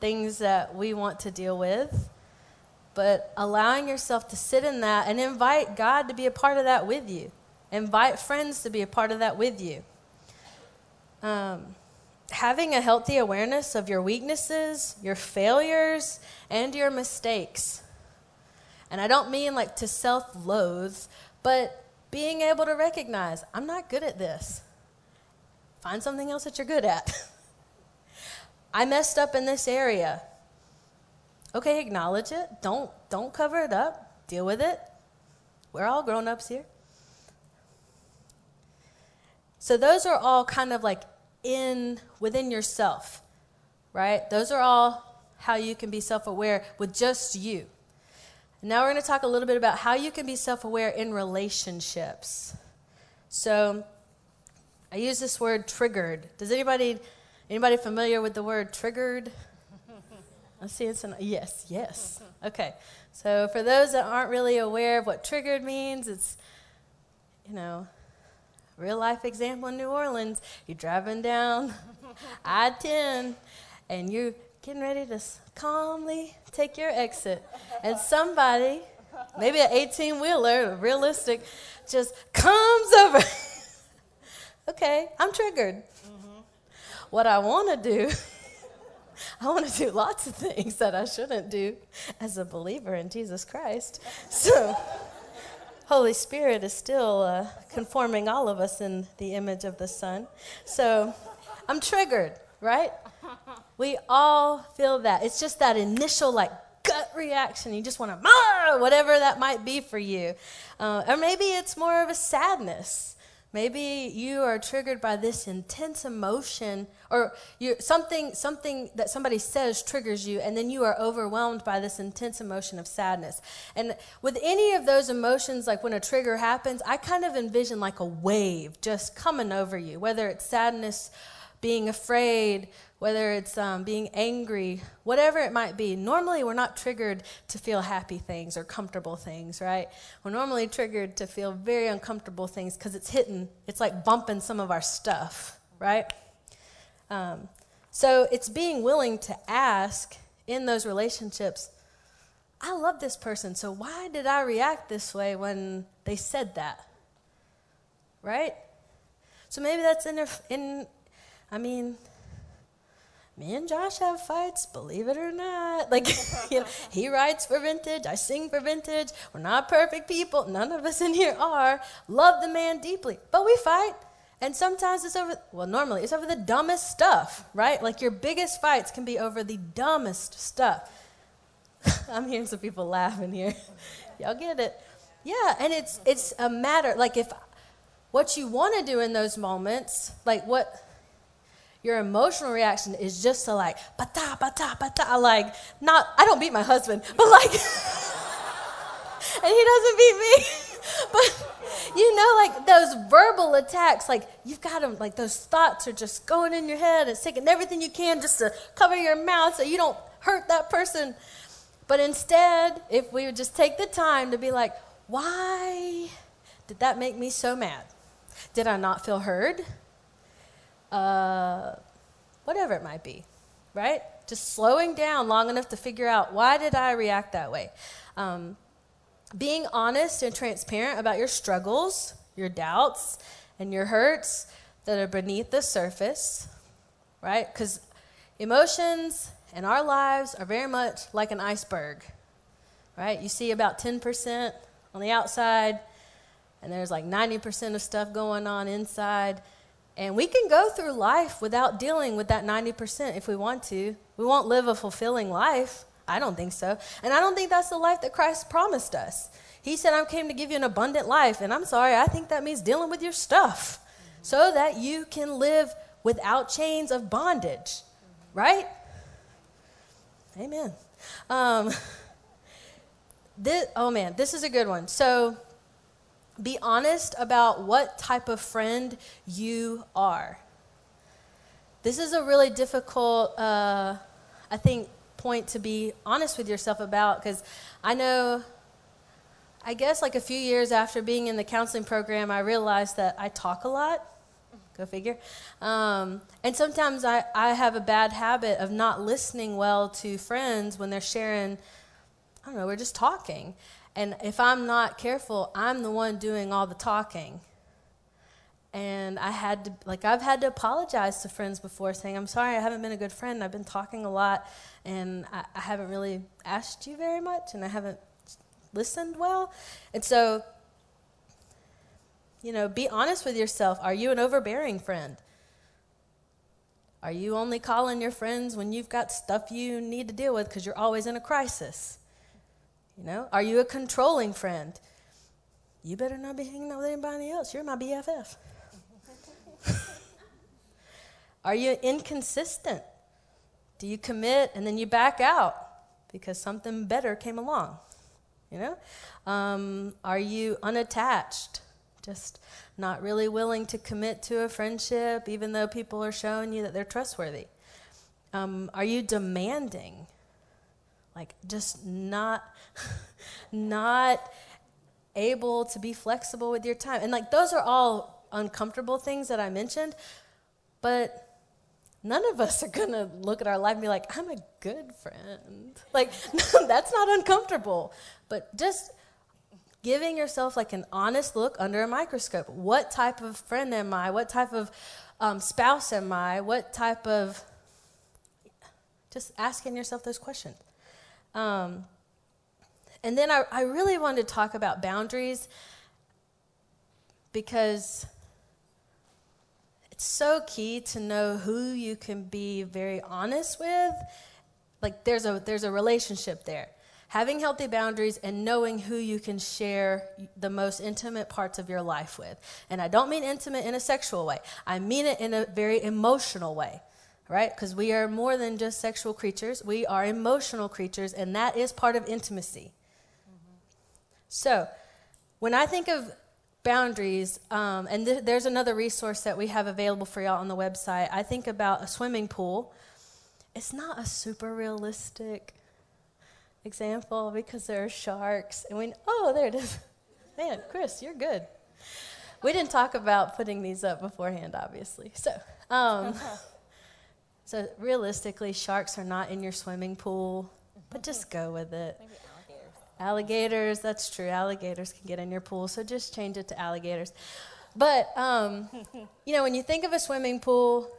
things that we want to deal with. But allowing yourself to sit in that and invite God to be a part of that with you. Invite friends to be a part of that with you. Um, having a healthy awareness of your weaknesses, your failures, and your mistakes. And I don't mean like to self loathe, but being able to recognize I'm not good at this. Find something else that you're good at. I messed up in this area. Okay, acknowledge it. Don't don't cover it up. Deal with it. We're all grown-ups here. So those are all kind of like in within yourself. Right? Those are all how you can be self-aware with just you. Now we're going to talk a little bit about how you can be self-aware in relationships. So I use this word triggered. Does anybody anybody familiar with the word triggered? I see it's an yes, yes. Okay. So for those that aren't really aware of what triggered means, it's you know, real life example in New Orleans. You're driving down I 10 and you're getting ready to calmly take your exit. And somebody, maybe an 18 wheeler, realistic, just comes over. okay, I'm triggered. Mm-hmm. What I want to do, I want to do lots of things that I shouldn't do as a believer in Jesus Christ. So, Holy Spirit is still uh, conforming all of us in the image of the Son. So, I'm triggered, right? We all feel that. It's just that initial, like, gut reaction. You just want to, whatever that might be for you. Uh, or maybe it's more of a sadness. Maybe you are triggered by this intense emotion, or you something something that somebody says triggers you, and then you are overwhelmed by this intense emotion of sadness. And with any of those emotions, like when a trigger happens, I kind of envision like a wave just coming over you, whether it's sadness, being afraid, whether it's um, being angry, whatever it might be. Normally, we're not triggered to feel happy things or comfortable things, right? We're normally triggered to feel very uncomfortable things because it's hitting, it's like bumping some of our stuff, right? Um, so it's being willing to ask in those relationships, I love this person, so why did I react this way when they said that? Right? So maybe that's in, in I mean, me and Josh have fights, believe it or not. Like, you know, he writes for vintage, I sing for vintage. We're not perfect people. None of us in here are. Love the man deeply, but we fight. And sometimes it's over, well, normally it's over the dumbest stuff, right? Like your biggest fights can be over the dumbest stuff. I'm hearing some people laughing here. Y'all get it? Yeah, and it's it's a matter like if what you want to do in those moments, like what your emotional reaction is just to like bata bata bata like not I don't beat my husband, but like and he doesn't beat me. but you know, like those verbal attacks, like you've got them, like those thoughts are just going in your head and taking everything you can just to cover your mouth so you don't hurt that person. But instead, if we would just take the time to be like, why did that make me so mad? Did I not feel heard? Uh, whatever it might be, right? Just slowing down long enough to figure out why did I react that way. Um, being honest and transparent about your struggles, your doubts, and your hurts that are beneath the surface, right? Because emotions in our lives are very much like an iceberg, right? You see about 10% on the outside, and there's like 90% of stuff going on inside. And we can go through life without dealing with that 90% if we want to. We won't live a fulfilling life. I don't think so. And I don't think that's the life that Christ promised us. He said, I came to give you an abundant life. And I'm sorry, I think that means dealing with your stuff so that you can live without chains of bondage, right? Amen. Um, this, oh man, this is a good one. So, be honest about what type of friend you are. This is a really difficult, uh, I think, point to be honest with yourself about because I know, I guess, like a few years after being in the counseling program, I realized that I talk a lot. Go figure. Um, and sometimes I, I have a bad habit of not listening well to friends when they're sharing, I don't know, we're just talking. And if I'm not careful, I'm the one doing all the talking. And I had to, like, I've had to apologize to friends before saying, I'm sorry, I haven't been a good friend. I've been talking a lot, and I, I haven't really asked you very much, and I haven't listened well. And so, you know, be honest with yourself. Are you an overbearing friend? Are you only calling your friends when you've got stuff you need to deal with because you're always in a crisis? You know, are you a controlling friend? You better not be hanging out with anybody else. You're my BFF. are you inconsistent? Do you commit and then you back out because something better came along? You know? Um, are you unattached? Just not really willing to commit to a friendship, even though people are showing you that they're trustworthy? Um, are you demanding? like just not not able to be flexible with your time and like those are all uncomfortable things that i mentioned but none of us are going to look at our life and be like, I'm a good friend. Like, that's not uncomfortable. But just giving yourself like an honest look under a microscope. What type of friend am I? What type of um, spouse am I? What type of. Just asking yourself those questions. Um, and then I, I really wanted to talk about boundaries because it's so key to know who you can be very honest with. Like there's a there's a relationship there. Having healthy boundaries and knowing who you can share the most intimate parts of your life with. And I don't mean intimate in a sexual way. I mean it in a very emotional way. Right? Because we are more than just sexual creatures. We are emotional creatures, and that is part of intimacy. Mm-hmm. So, when I think of boundaries, um, and th- there's another resource that we have available for y'all on the website. I think about a swimming pool. It's not a super realistic example because there are sharks, and we oh there it is. Man, Chris, you're good. We didn't talk about putting these up beforehand, obviously. So, um, so realistically, sharks are not in your swimming pool, but just go with it. Alligators, that's true. Alligators can get in your pool, so just change it to alligators. But, um, you know, when you think of a swimming pool,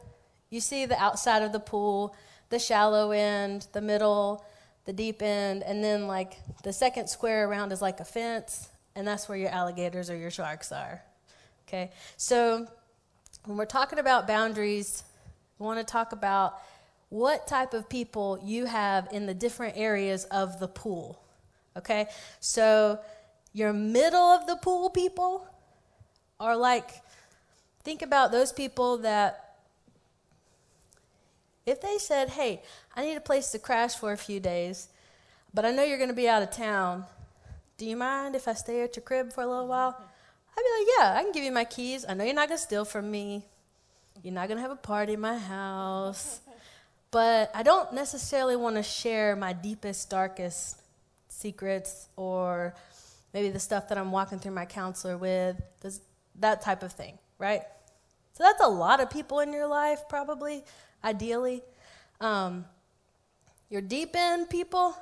you see the outside of the pool, the shallow end, the middle, the deep end, and then like the second square around is like a fence, and that's where your alligators or your sharks are. Okay? So when we're talking about boundaries, we want to talk about what type of people you have in the different areas of the pool. Okay? So your middle of the pool people are like, think about those people that, if they said, hey, I need a place to crash for a few days, but I know you're going to be out of town. Do you mind if I stay at your crib for a little while? I'd be like, yeah, I can give you my keys. I know you're not going to steal from me. You're not going to have a party in my house. But I don't necessarily want to share my deepest, darkest secrets or maybe the stuff that I'm walking through my counselor with, this, that type of thing, right? So that's a lot of people in your life, probably, ideally. Um, your deep end people,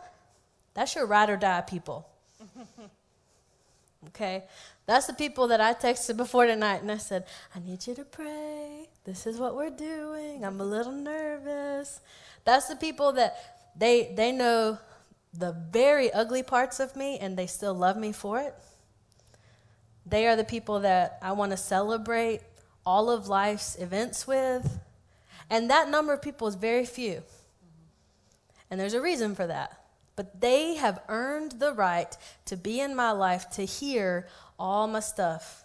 that's your ride or die people. okay? That's the people that I texted before tonight and I said, I need you to pray. This is what we're doing. I'm a little nervous. That's the people that they they know the very ugly parts of me and they still love me for it. They are the people that I want to celebrate all of life's events with. And that number of people is very few. And there's a reason for that. But they have earned the right to be in my life to hear all my stuff.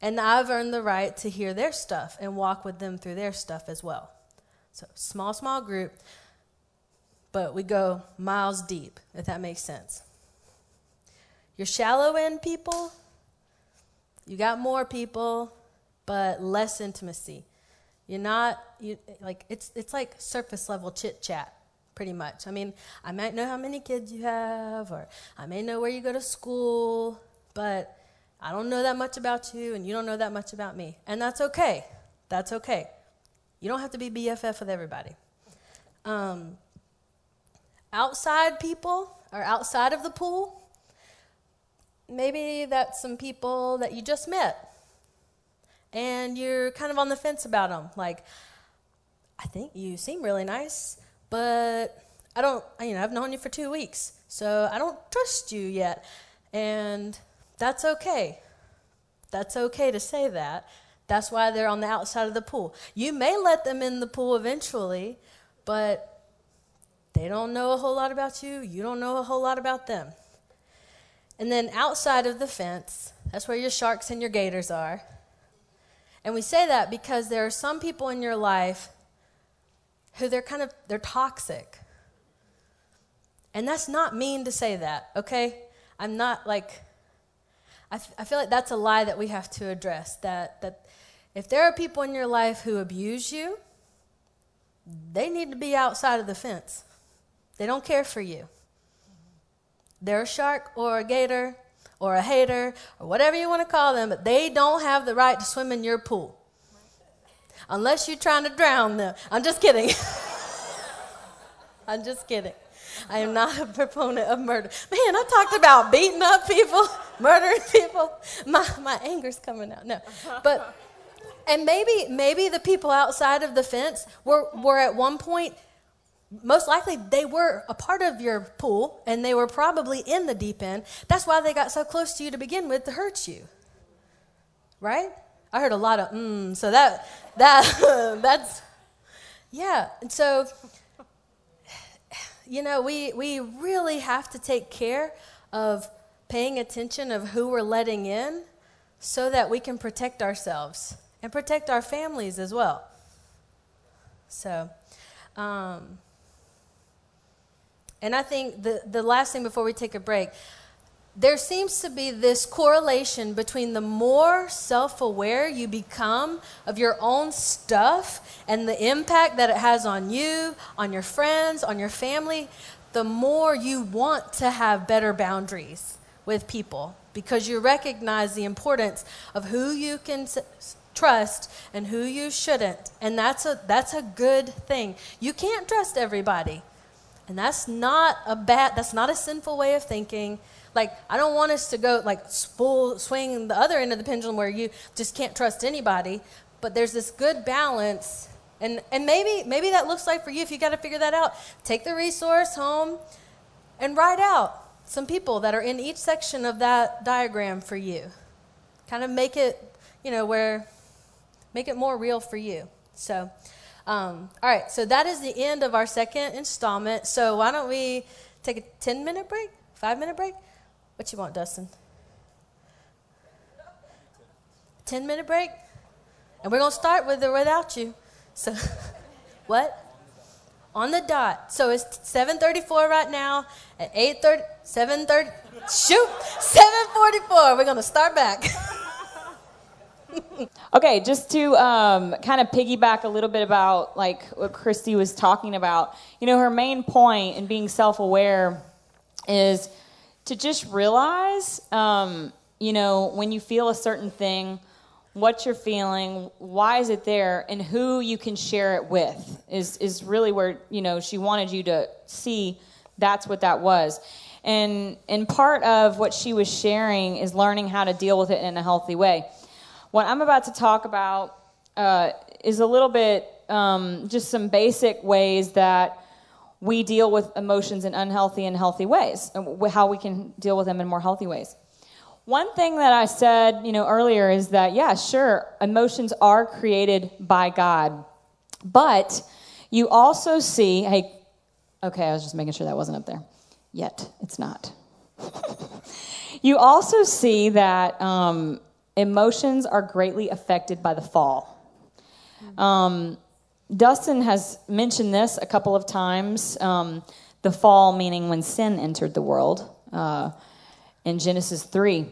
And I've earned the right to hear their stuff and walk with them through their stuff as well. So, small, small group but we go miles deep, if that makes sense. Your shallow end people, you got more people, but less intimacy. You're not you like it's it's like surface level chit chat, pretty much. I mean, I might know how many kids you have, or I may know where you go to school, but I don't know that much about you, and you don't know that much about me, and that's okay. That's okay. You don't have to be BFF with everybody. Um, outside people or outside of the pool. Maybe that's some people that you just met and you're kind of on the fence about them. Like, I think you seem really nice, but I don't, you know, I've known you for two weeks, so I don't trust you yet. And that's okay. That's okay to say that. That's why they're on the outside of the pool. You may let them in the pool eventually, but they don't know a whole lot about you, you don't know a whole lot about them. And then outside of the fence, that's where your sharks and your gators are. And we say that because there are some people in your life who they're kind of they're toxic. And that's not mean to say that, okay? I'm not like I, f- I feel like that's a lie that we have to address that that if there are people in your life who abuse you, they need to be outside of the fence. They don't care for you. They're a shark or a gator or a hater or whatever you want to call them, but they don't have the right to swim in your pool. unless you're trying to drown them. I'm just kidding. I'm just kidding. I am not a proponent of murder. Man, I talked about beating up people, murdering people. My, my anger's coming out. No. But, and maybe, maybe the people outside of the fence were, were at one point, most likely they were a part of your pool and they were probably in the deep end. That's why they got so close to you to begin with to hurt you. Right? I heard a lot of mm, so that that that's yeah. And so you know, we, we really have to take care of paying attention of who we're letting in so that we can protect ourselves and protect our families as well. So, um, and I think the, the last thing before we take a break, there seems to be this correlation between the more self aware you become of your own stuff and the impact that it has on you, on your friends, on your family, the more you want to have better boundaries with people because you recognize the importance of who you can trust and who you shouldn't. And that's a, that's a good thing. You can't trust everybody. And that's not a bad, that's not a sinful way of thinking. Like, I don't want us to go like full swing the other end of the pendulum where you just can't trust anybody. But there's this good balance. And, and maybe, maybe that looks like for you, if you got to figure that out, take the resource home and write out some people that are in each section of that diagram for you. Kind of make it, you know, where, make it more real for you. So, um, all right, so that is the end of our second installment. So, why don't we take a 10 minute break, five minute break? What you want, Dustin? 10 minute break? And we're going to start with or without you. So, what? On the dot. So it's 7:34 right now. At 8:30, 7:30. Shoot, 7:44. We're gonna start back. okay, just to um, kind of piggyback a little bit about like what Christi was talking about. You know, her main point in being self-aware is to just realize, um, you know, when you feel a certain thing, what you're feeling, why is it there, and who you can share it with is is really where you know she wanted you to see that's what that was. And and part of what she was sharing is learning how to deal with it in a healthy way. What I'm about to talk about uh, is a little bit um, just some basic ways that we deal with emotions in unhealthy and healthy ways, and how we can deal with them in more healthy ways. One thing that I said, you know, earlier is that yeah, sure, emotions are created by God. But you also see, hey, okay, I was just making sure that wasn't up there. Yet, it's not. you also see that um, emotions are greatly affected by the fall. Um, Dustin has mentioned this a couple of times. Um, the fall, meaning when sin entered the world uh, in Genesis 3.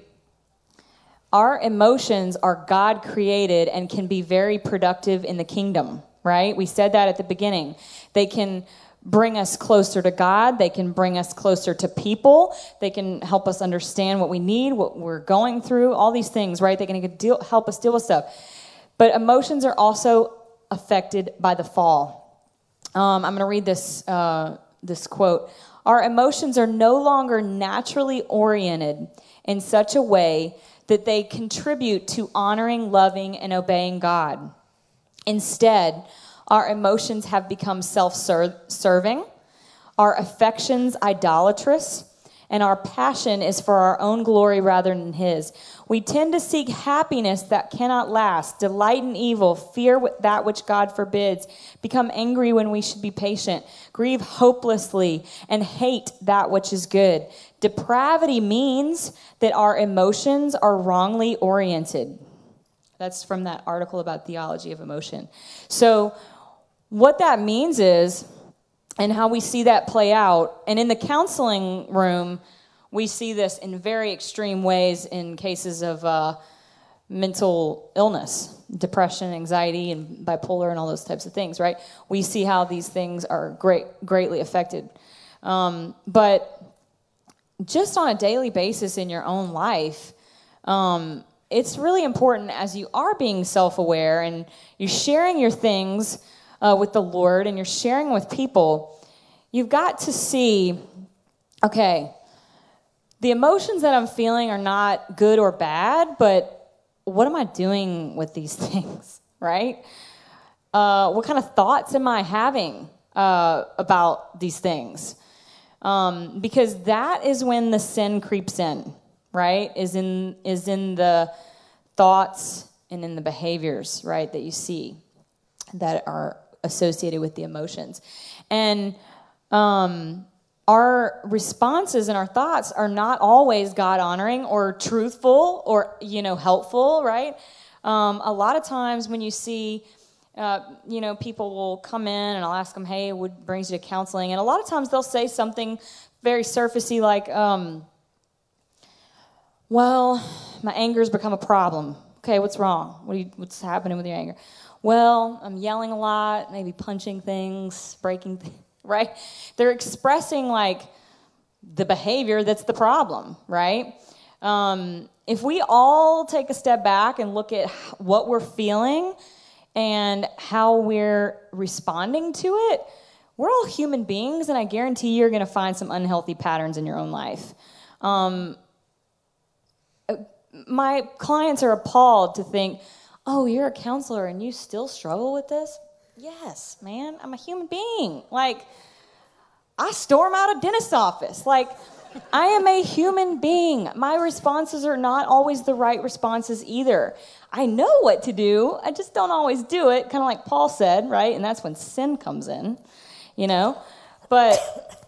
Our emotions are God created and can be very productive in the kingdom, right? We said that at the beginning. They can bring us closer to God. They can bring us closer to people. They can help us understand what we need, what we're going through, all these things, right? They can deal, help us deal with stuff. But emotions are also affected by the fall. Um, I'm going to read this, uh, this quote. Our emotions are no longer naturally oriented in such a way that they contribute to honoring, loving, and obeying God. Instead, our emotions have become self serving, our affections idolatrous, and our passion is for our own glory rather than His. We tend to seek happiness that cannot last, delight in evil, fear that which God forbids, become angry when we should be patient, grieve hopelessly, and hate that which is good. Depravity means that our emotions are wrongly oriented. That's from that article about theology of emotion. So, what that means is, and how we see that play out. And in the counseling room, we see this in very extreme ways in cases of uh, mental illness, depression, anxiety, and bipolar, and all those types of things. Right? We see how these things are great, greatly affected. Um, but just on a daily basis in your own life, um, it's really important as you are being self aware and you're sharing your things uh, with the Lord and you're sharing with people, you've got to see okay, the emotions that I'm feeling are not good or bad, but what am I doing with these things, right? Uh, what kind of thoughts am I having uh, about these things? Um, because that is when the sin creeps in, right? Is in is in the thoughts and in the behaviors, right, that you see that are associated with the emotions, and um, our responses and our thoughts are not always God honoring or truthful or you know helpful, right? Um, a lot of times when you see uh, you know, people will come in and I'll ask them, hey, what brings you to counseling? And a lot of times they'll say something very surfacey like, um, well, my anger's become a problem. Okay, what's wrong? What you, what's happening with your anger? Well, I'm yelling a lot, maybe punching things, breaking things, right? They're expressing like the behavior that's the problem, right? Um, if we all take a step back and look at what we're feeling, and how we're responding to it, we're all human beings, and I guarantee you're going to find some unhealthy patterns in your own life. Um, my clients are appalled to think, oh, you're a counselor and you still struggle with this? Yes, man, I'm a human being. Like, I storm out of dentist's office. Like, I am a human being. My responses are not always the right responses either. I know what to do, I just don't always do it, kind of like Paul said, right? And that's when sin comes in, you know? But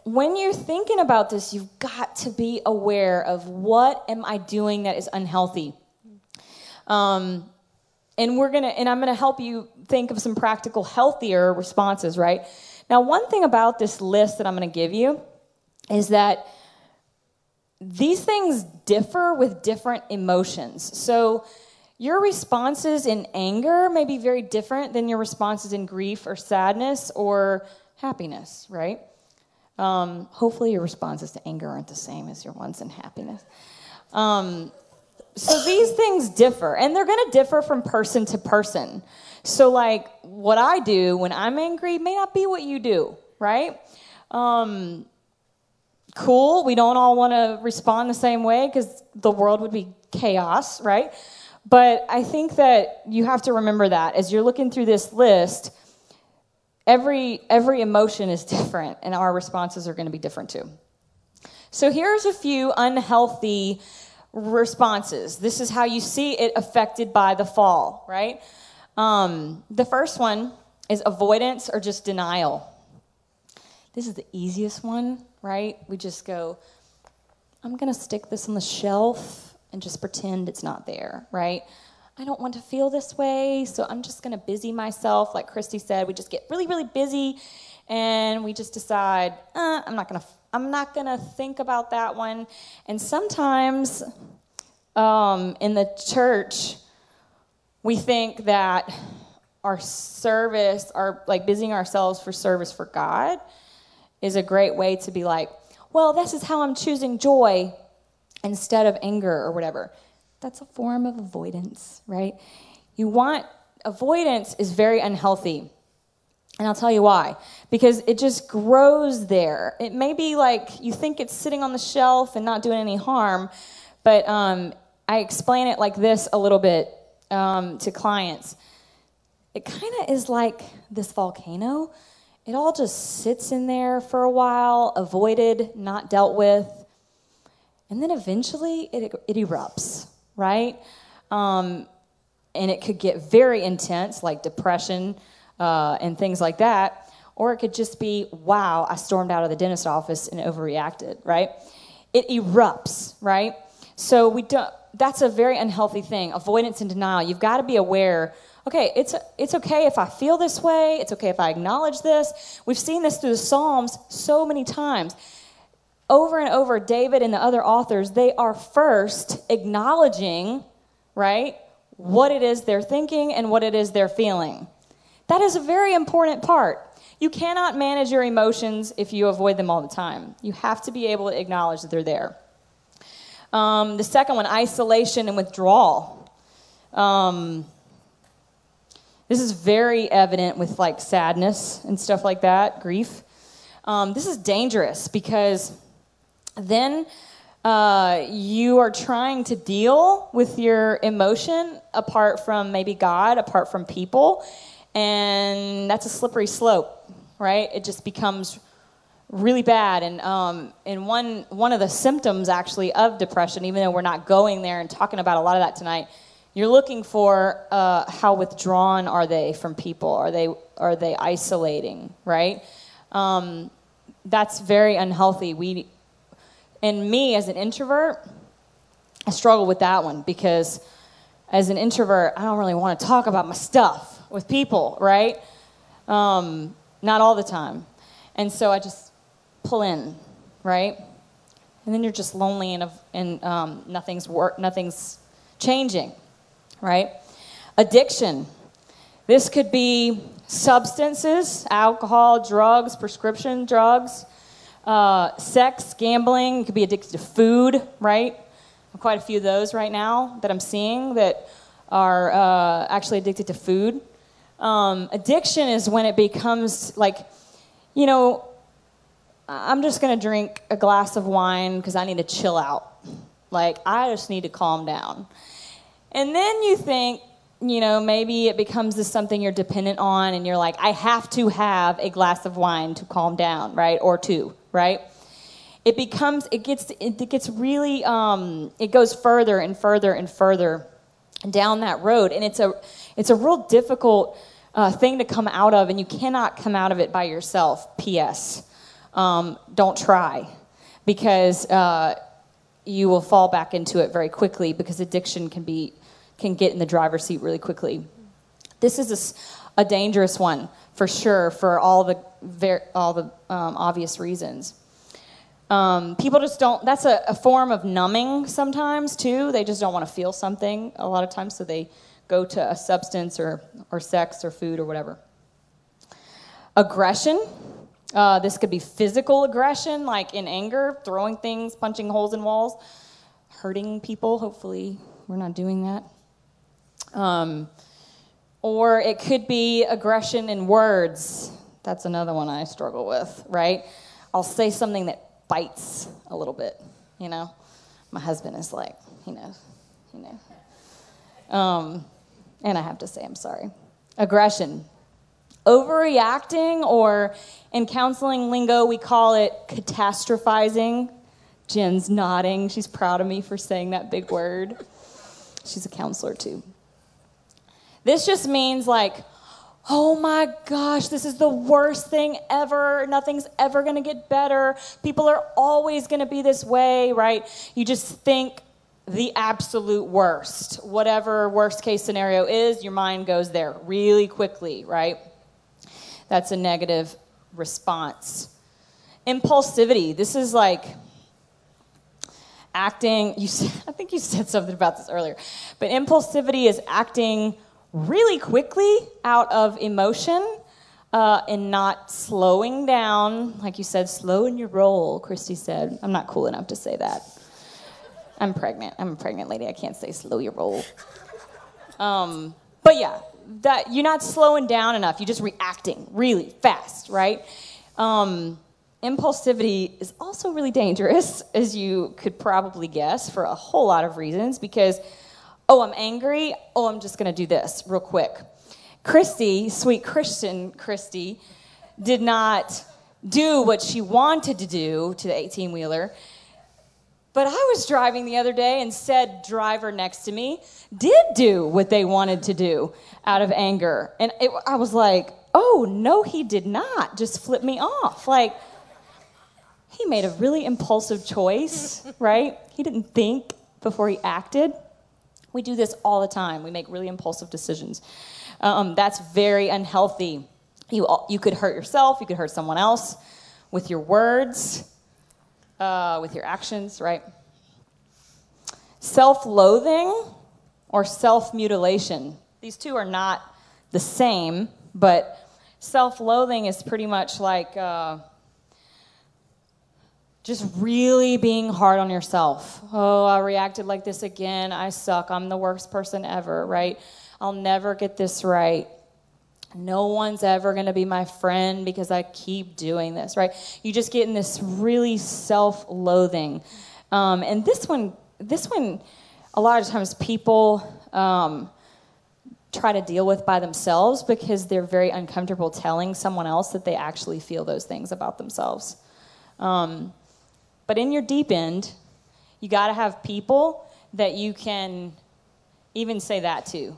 when you're thinking about this, you've got to be aware of what am I doing that is unhealthy. Um, and we're gonna, and I'm gonna help you think of some practical, healthier responses, right? Now, one thing about this list that I'm gonna give you is that these things differ with different emotions. So, your responses in anger may be very different than your responses in grief or sadness or happiness, right? Um, hopefully, your responses to anger aren't the same as your ones in happiness. Um, so these things differ, and they're going to differ from person to person. So, like, what I do when I'm angry may not be what you do, right? Um, cool. We don't all want to respond the same way because the world would be chaos, right? But I think that you have to remember that as you're looking through this list, every every emotion is different and our responses are going to be different too. So here's a few unhealthy responses. This is how you see it affected by the fall, right? Um, the first one is avoidance or just denial. This is the easiest one, right? We just go, I'm going to stick this on the shelf and just pretend it's not there, right? I don't want to feel this way, so I'm just going to busy myself. Like Christi said, we just get really, really busy, and we just decide, uh, I'm not going to. I'm not going to think about that one. And sometimes um, in the church, we think that our service, our like busying ourselves for service for God, is a great way to be like, well, this is how I'm choosing joy instead of anger or whatever. That's a form of avoidance, right? You want avoidance is very unhealthy. And I'll tell you why. Because it just grows there. It may be like you think it's sitting on the shelf and not doing any harm, but um, I explain it like this a little bit um, to clients. It kind of is like this volcano. It all just sits in there for a while, avoided, not dealt with, and then eventually it, it erupts, right? Um, and it could get very intense, like depression uh, and things like that. Or it could just be, wow, I stormed out of the dentist office and overreacted, right? It erupts, right? So we don't. That's a very unhealthy thing. Avoidance and denial. You've got to be aware. Okay, it's it's okay if I feel this way. It's okay if I acknowledge this. We've seen this through the Psalms so many times over and over, David and the other authors, they are first acknowledging, right, what it is they're thinking and what it is they're feeling. That is a very important part. You cannot manage your emotions if you avoid them all the time. You have to be able to acknowledge that they're there. Um, the second one, isolation and withdrawal. Um, this is very evident with like sadness and stuff like that, grief. Um, this is dangerous because then uh, you are trying to deal with your emotion apart from maybe God, apart from people, and that's a slippery slope, right? It just becomes really bad. And um, and one one of the symptoms actually of depression, even though we're not going there and talking about a lot of that tonight, you're looking for uh, how withdrawn are they from people? Are they are they isolating? Right? Um, that's very unhealthy. We and me as an introvert, I struggle with that one because as an introvert, I don't really want to talk about my stuff with people, right? Um, not all the time. And so I just pull in, right? And then you're just lonely and, and um, nothing's work, nothing's changing, right? Addiction. This could be substances, alcohol, drugs, prescription drugs, uh, sex, gambling. You could be addicted to food, right? Quite a few of those right now that I'm seeing that are uh, actually addicted to food. Um, addiction is when it becomes like, you know, I'm just going to drink a glass of wine because I need to chill out. Like, I just need to calm down. And then you think, you know, maybe it becomes this something you're dependent on, and you're like, I have to have a glass of wine to calm down, right? Or two, right? It becomes, it gets, it gets really, um, it goes further and further and further down that road, and it's a, it's a real difficult uh, thing to come out of, and you cannot come out of it by yourself. P.S um, don't try because uh, you will fall back into it very quickly because addiction can be can get in the driver's seat really quickly. This is a, a dangerous one for sure for all the ver- all the um, obvious reasons. Um, people just don't. That's a, a, form of numbing sometimes too. They just don't want to feel something a lot of times, so they go to a substance or or sex or food or whatever. Aggression uh, this could be physical aggression, like in anger, throwing things, punching holes in walls, hurting people. Hopefully, we're not doing that. Um, or it could be aggression in words. That's another one I struggle with, right? I'll say something that bites a little bit, you know? My husband is like, he knows, he knows. Um, and I have to say, I'm sorry. Aggression, overreacting, or in counseling lingo, we call it catastrophizing. Jen's nodding. She's proud of me for saying that big word. She's a counselor too. This just means like, oh my gosh, this is the worst thing ever. Nothing's ever going to get better. People are always going to be this way, right? You just think the absolute worst. Whatever worst case scenario is, your mind goes there really quickly, right? That's a negative response. Impulsivity. This is like acting. You, I think you said something about this earlier, but impulsivity is acting really quickly out of emotion uh, and not slowing down. Like you said, slow in your roll. Christi said, "I'm not cool enough to say that." I'm pregnant. I'm a pregnant lady. I can't say slow your roll. Um, but yeah, that you're not slowing down enough. You're just reacting really fast, right? Um, impulsivity is also really dangerous, as you could probably guess, for a whole lot of reasons. Because, oh, I'm angry. Oh, I'm just to do this real quick. Christi, sweet Christian Christi, did not do what she wanted to do to the 18 wheeler. But I was driving the other day and said driver next to me did do what they wanted to do out of anger. And it, I was like, oh, no, he did not just flip me off. Like, he made a really impulsive choice, right? He didn't think before he acted. We do this all the time. We make really impulsive decisions. Um, that's very unhealthy. You, you could hurt yourself, you could hurt someone else with your words uh, with your actions, right? Self loathing or self mutilation. These two are not the same, but self loathing is pretty much like uh, just really being hard on yourself. Oh, I reacted like this again. I suck. I'm the worst person ever, right? I'll never get this right. No one's ever going to be my friend because I keep doing this, right? You just get in this really self loathing. Um, and this one, this one, a lot of times people um, try to deal with by themselves because they're very uncomfortable telling someone else that they actually feel those things about themselves. Um, but in your deep end, you got to have people that you can even say that to.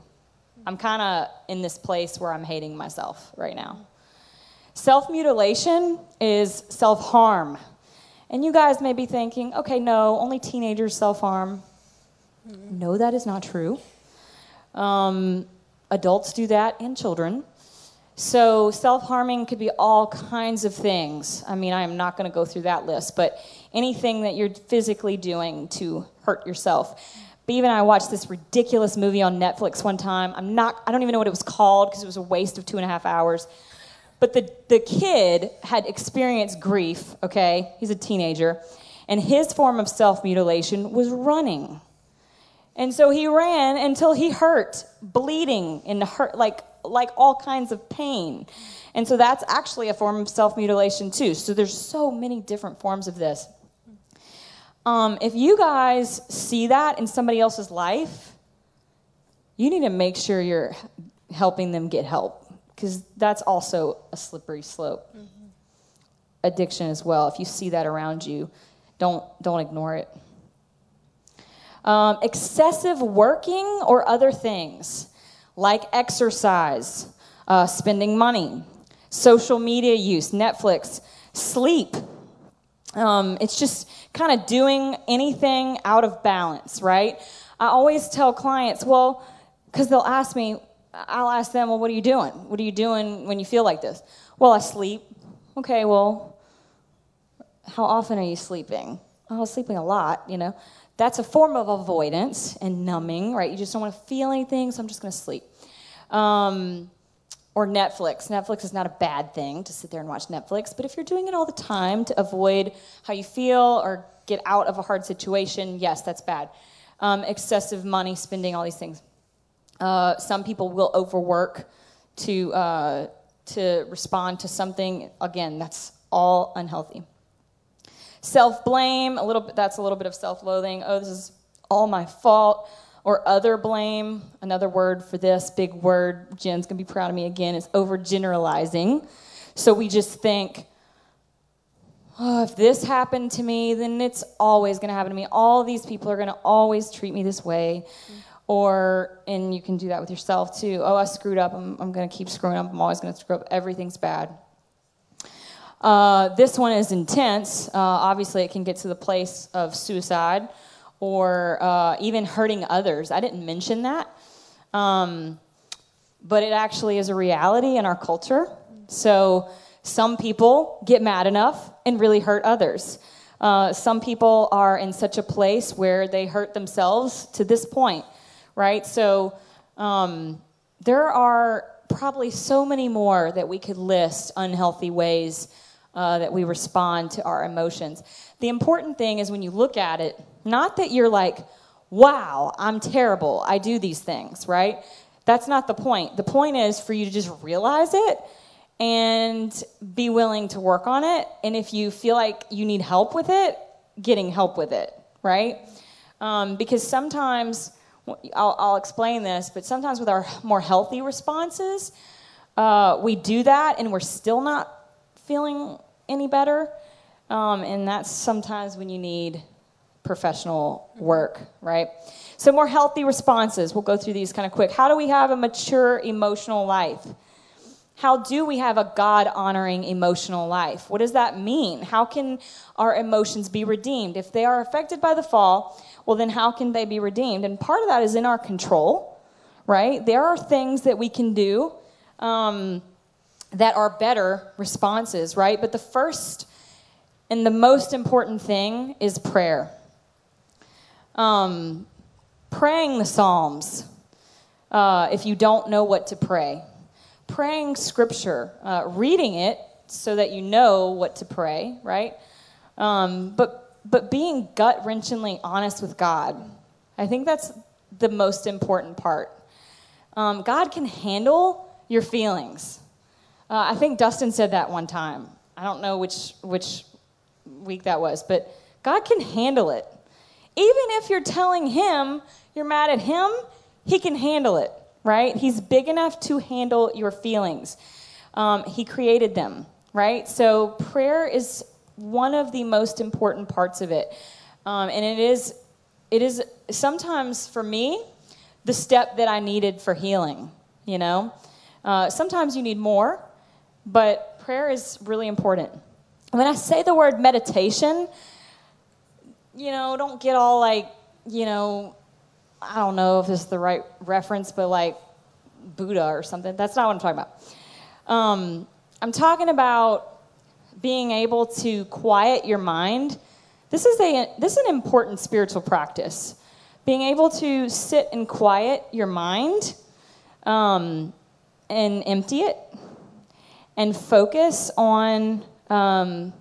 I'm kind of in this place where I'm hating myself right now. Self mutilation is self harm. And you guys may be thinking, okay, no, only teenagers self harm. Mm-hmm. No, that is not true. Um, adults do that and children. So, self harming could be all kinds of things. I mean, I am not going to go through that list, but anything that you're physically doing to hurt yourself. Beav and I watched this ridiculous movie on Netflix one time. I'm not, I don't even know what it was called because it was a waste of two and a half hours. But the, the kid had experienced grief, okay? He's a teenager. And his form of self mutilation was running. And so he ran until he hurt, bleeding and hurt, like, like all kinds of pain. And so that's actually a form of self mutilation too. So there's so many different forms of this. Um, if you guys see that in somebody else's life, you need to make sure you're helping them get help because that's also a slippery slope. Mm-hmm. Addiction as well. If you see that around you, don't don't ignore it. Um, excessive working or other things like exercise, uh, spending money, social media use, Netflix, sleep. Um, it's just kind of doing anything out of balance, right? I always tell clients, well, because they'll ask me, I'll ask them, well, what are you doing? What are you doing when you feel like this? Well, I sleep. Okay, well, how often are you sleeping? Oh, I'm sleeping a lot, you know. That's a form of avoidance and numbing, right? You just don't want to feel anything, so I'm just going to sleep. Um, or Netflix. Netflix is not a bad thing to sit there and watch Netflix, but if you're doing it all the time to avoid how you feel or get out of a hard situation, yes, that's bad. Um, excessive money spending, all these things. Uh, some people will overwork to uh, to respond to something. Again, that's all unhealthy. Self blame, a little bit. That's a little bit of self loathing. Oh, this is all my fault or other blame. Another word for this, big word, Jen's gonna be proud of me again, is overgeneralizing. So we just think, oh, if this happened to me, then it's always gonna happen to me. All these people are gonna always treat me this way. Mm-hmm. Or, and you can do that with yourself too. Oh, I screwed up. I'm, I'm gonna keep screwing up. I'm always gonna screw up. Everything's bad. Uh, this one is intense. Uh, obviously, it can get to the place of suicide or uh, even hurting others. I didn't mention that, um, but it actually is a reality in our culture. So some people get mad enough and really hurt others. Uh, some people are in such a place where they hurt themselves to this point, right? So um, there are probably so many more that we could list unhealthy ways uh, that we respond to our emotions. The important thing is when you look at it, not that you're like, wow, I'm terrible, I do these things, right? That's not the point. The point is for you to just realize it and be willing to work on it. And if you feel like you need help with it, getting help with it, right? Um, because sometimes, I'll, I'll, explain this, but sometimes with our more healthy responses, uh, we do that and we're still not feeling any better. Um, and that's sometimes when you need professional work, right? So, more healthy responses. We'll go through these kind of quick. How do we have a mature emotional life? How do we have a God honoring emotional life? What does that mean? How can our emotions be redeemed? If they are affected by the fall, well, then how can they be redeemed? And part of that is in our control, right? There are things that we can do. Um, that are better responses, right? But the first and the most important thing is prayer. Um, praying the Psalms, uh, if you don't know what to pray, praying scripture, uh, reading it so that you know what to pray, right? Um, but, but being gut wrenchingly honest with God, I think that's the most important part. Um, God can handle your feelings. Uh, I think Dustin said that one time. I don't know which, which week that was, but God can handle it. Even if you're telling him you're mad at him, he can handle it, right? He's big enough to handle your feelings. Um, he created them, right? So prayer is one of the most important parts of it. Um, and it is, it is sometimes for me the step that I needed for healing, you know? Uh, sometimes you need more, but prayer is really important. When I say the word meditation, you know, don't get all like, you know, I don't know if this is the right reference, but like Buddha or something. That's not what I'm talking about. Um, I'm talking about being able to quiet your mind. This is a this is an important spiritual practice. Being able to sit and quiet your mind um, and empty it and focus on um,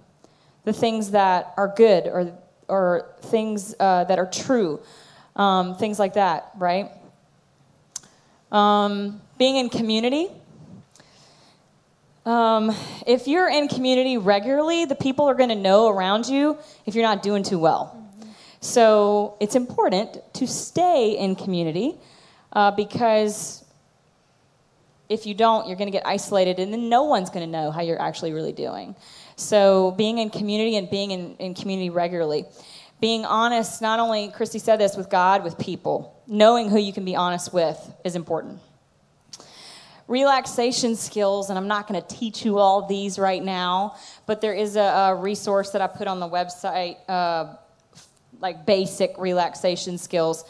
the things that are good or, or things uh, that are true, um, things like that, right? Um, being in community. Um, if you're in community regularly, the people are going to know around you if you're not doing too well. So it's important to stay in community uh, because if you don't, you're going to get isolated, and then no one's going to know how you're actually really doing. So, being in community and being in, in community regularly. Being honest, not only, Christi said this, with God, with people. Knowing who you can be honest with is important. Relaxation skills, and I'm not going to teach you all these right now, but there is a, a resource that I put on the website, uh, like basic relaxation skills.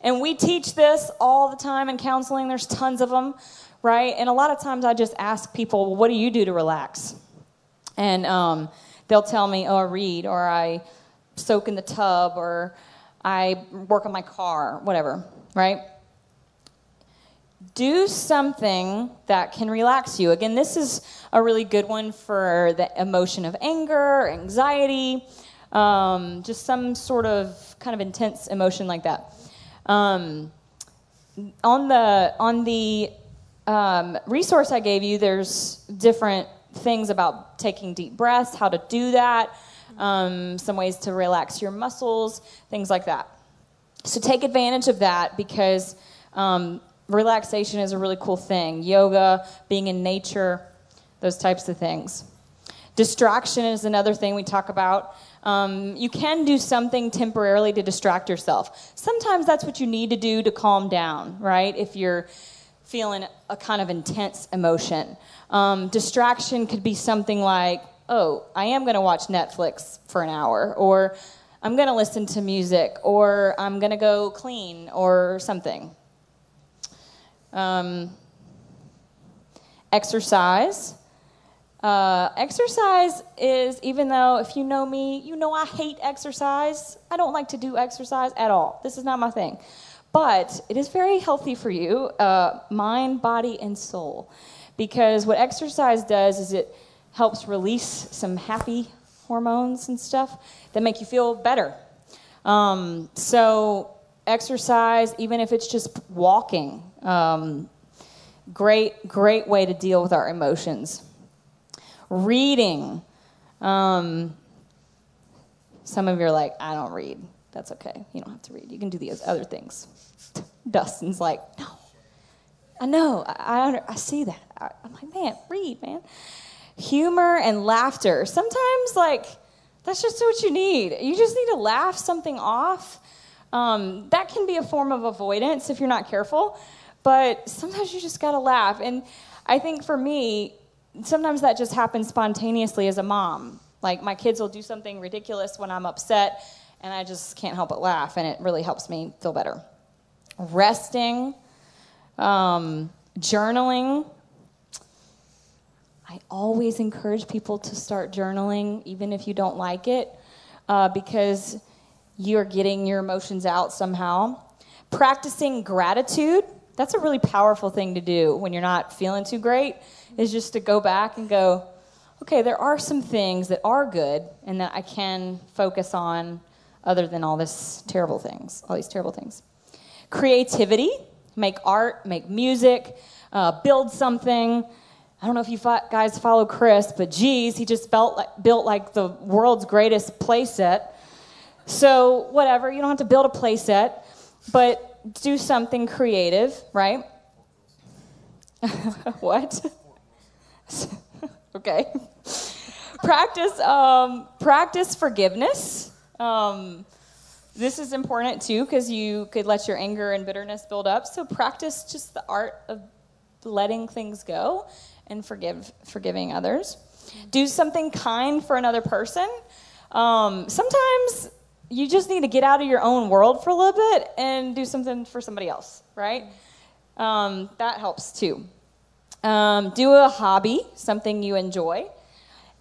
And we teach this all the time in counseling, there's tons of them right? And a lot of times I just ask people, well, what do you do to relax? And um, they'll tell me, oh, I read, or I soak in the tub, or I work on my car, whatever, right? Do something that can relax you. Again, this is a really good one for the emotion of anger, anxiety, um, just some sort of kind of intense emotion like that. Um, on the on the um, resource I gave you, there's different things about taking deep breaths, how to do that, um, some ways to relax your muscles, things like that. So take advantage of that because um, relaxation is a really cool thing. Yoga, being in nature, those types of things. Distraction is another thing we talk about. Um, you can do something temporarily to distract yourself. Sometimes that's what you need to do to calm down, right? If you're feeling a kind of intense emotion. Um, distraction could be something like, oh, I am going to watch Netflix for an hour, or I'm going to listen to music, or I'm going to go clean, or something. Um, exercise. Uh, exercise is, even though if you know me, you know I hate exercise. I don't like to do exercise at all. This is not my thing. But it is very healthy for you, uh, mind, body, and soul. Because what exercise does is it helps release some happy hormones and stuff that make you feel better. Um, so, exercise, even if it's just walking, um, great, great way to deal with our emotions. Reading. Um, some of you are like, I don't read. That's okay. You don't have to read. You can do these other things. Dustin's like, I know, I, I, I see that. I, I'm like, man, read, man. Humor and laughter. Sometimes, like, that's just what you need. You just need to laugh something off. Um, that can be a form of avoidance if you're not careful, but sometimes you just gotta laugh. And I think for me, sometimes that just happens spontaneously as a mom. Like, my kids will do something ridiculous when I'm upset, and I just can't help but laugh, and it really helps me feel better resting, um, journaling. I always encourage people to start journaling, even if you don't like it, uh, because you're getting your emotions out somehow. Practicing gratitude, that's a really powerful thing to do when you're not feeling too great, is just to go back and go, okay, there are some things that are good and that I can focus on other than all this terrible things, all these terrible things. Creativity, make art, make music, uh, build something. I don't know if you guys follow Chris, but geez, he just felt like, built like the world's greatest playset. So, whatever, you don't have to build a playset, but do something creative, right? what? okay. practice, um, practice forgiveness. Um, this is important too because you could let your anger and bitterness build up. So practice just the art of letting things go and forgive, forgiving others. Do something kind for another person. Um, sometimes you just need to get out of your own world for a little bit and do something for somebody else, right? Um, that helps too. Um, do a hobby, something you enjoy.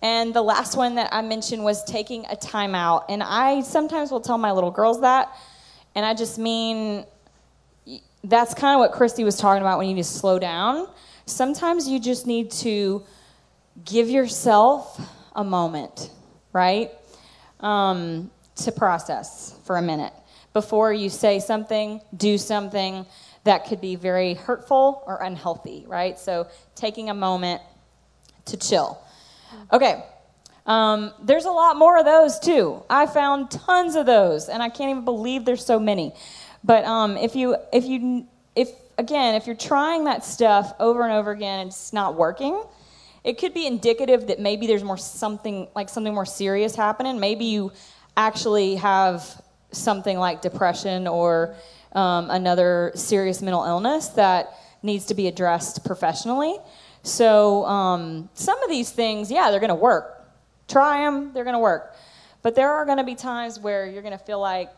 And the last one that I mentioned was taking a time out. And I sometimes will tell my little girls that. And I just mean that's kind of what Christi was talking about when you need to slow down. Sometimes you just need to give yourself a moment, right? Um, to process for a minute before you say something, do something that could be very hurtful or unhealthy, right? So taking a moment to chill. Okay. Um, there's a lot more of those too. I found tons of those, and I can't even believe there's so many. But um, if you, if you, if again, if you're trying that stuff over and over again and it's not working, it could be indicative that maybe there's more something like something more serious happening. Maybe you actually have something like depression or um, another serious mental illness that needs to be addressed professionally. So um, some of these things, yeah, they're going to work. Try them, they're going to work. But there are going to be times where you're going to feel like,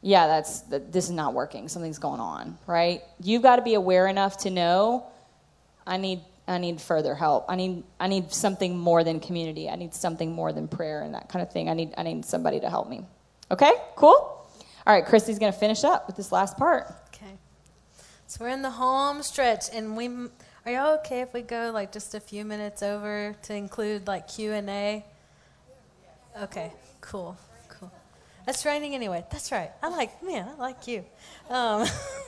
yeah, that's this is not working. Something's going on, right? You've got to be aware enough to know I need I need further help. I need I need something more than community. I need something more than prayer and that kind of thing. I need I need somebody to help me. Okay? Cool? All right, Christi's going to finish up with this last part. Okay. So we're in the home stretch, and we are y'all okay if we go like just a few minutes over to include like Q and A? Okay, cool, cool. That's raining anyway. That's right. I like man. I like you. Um,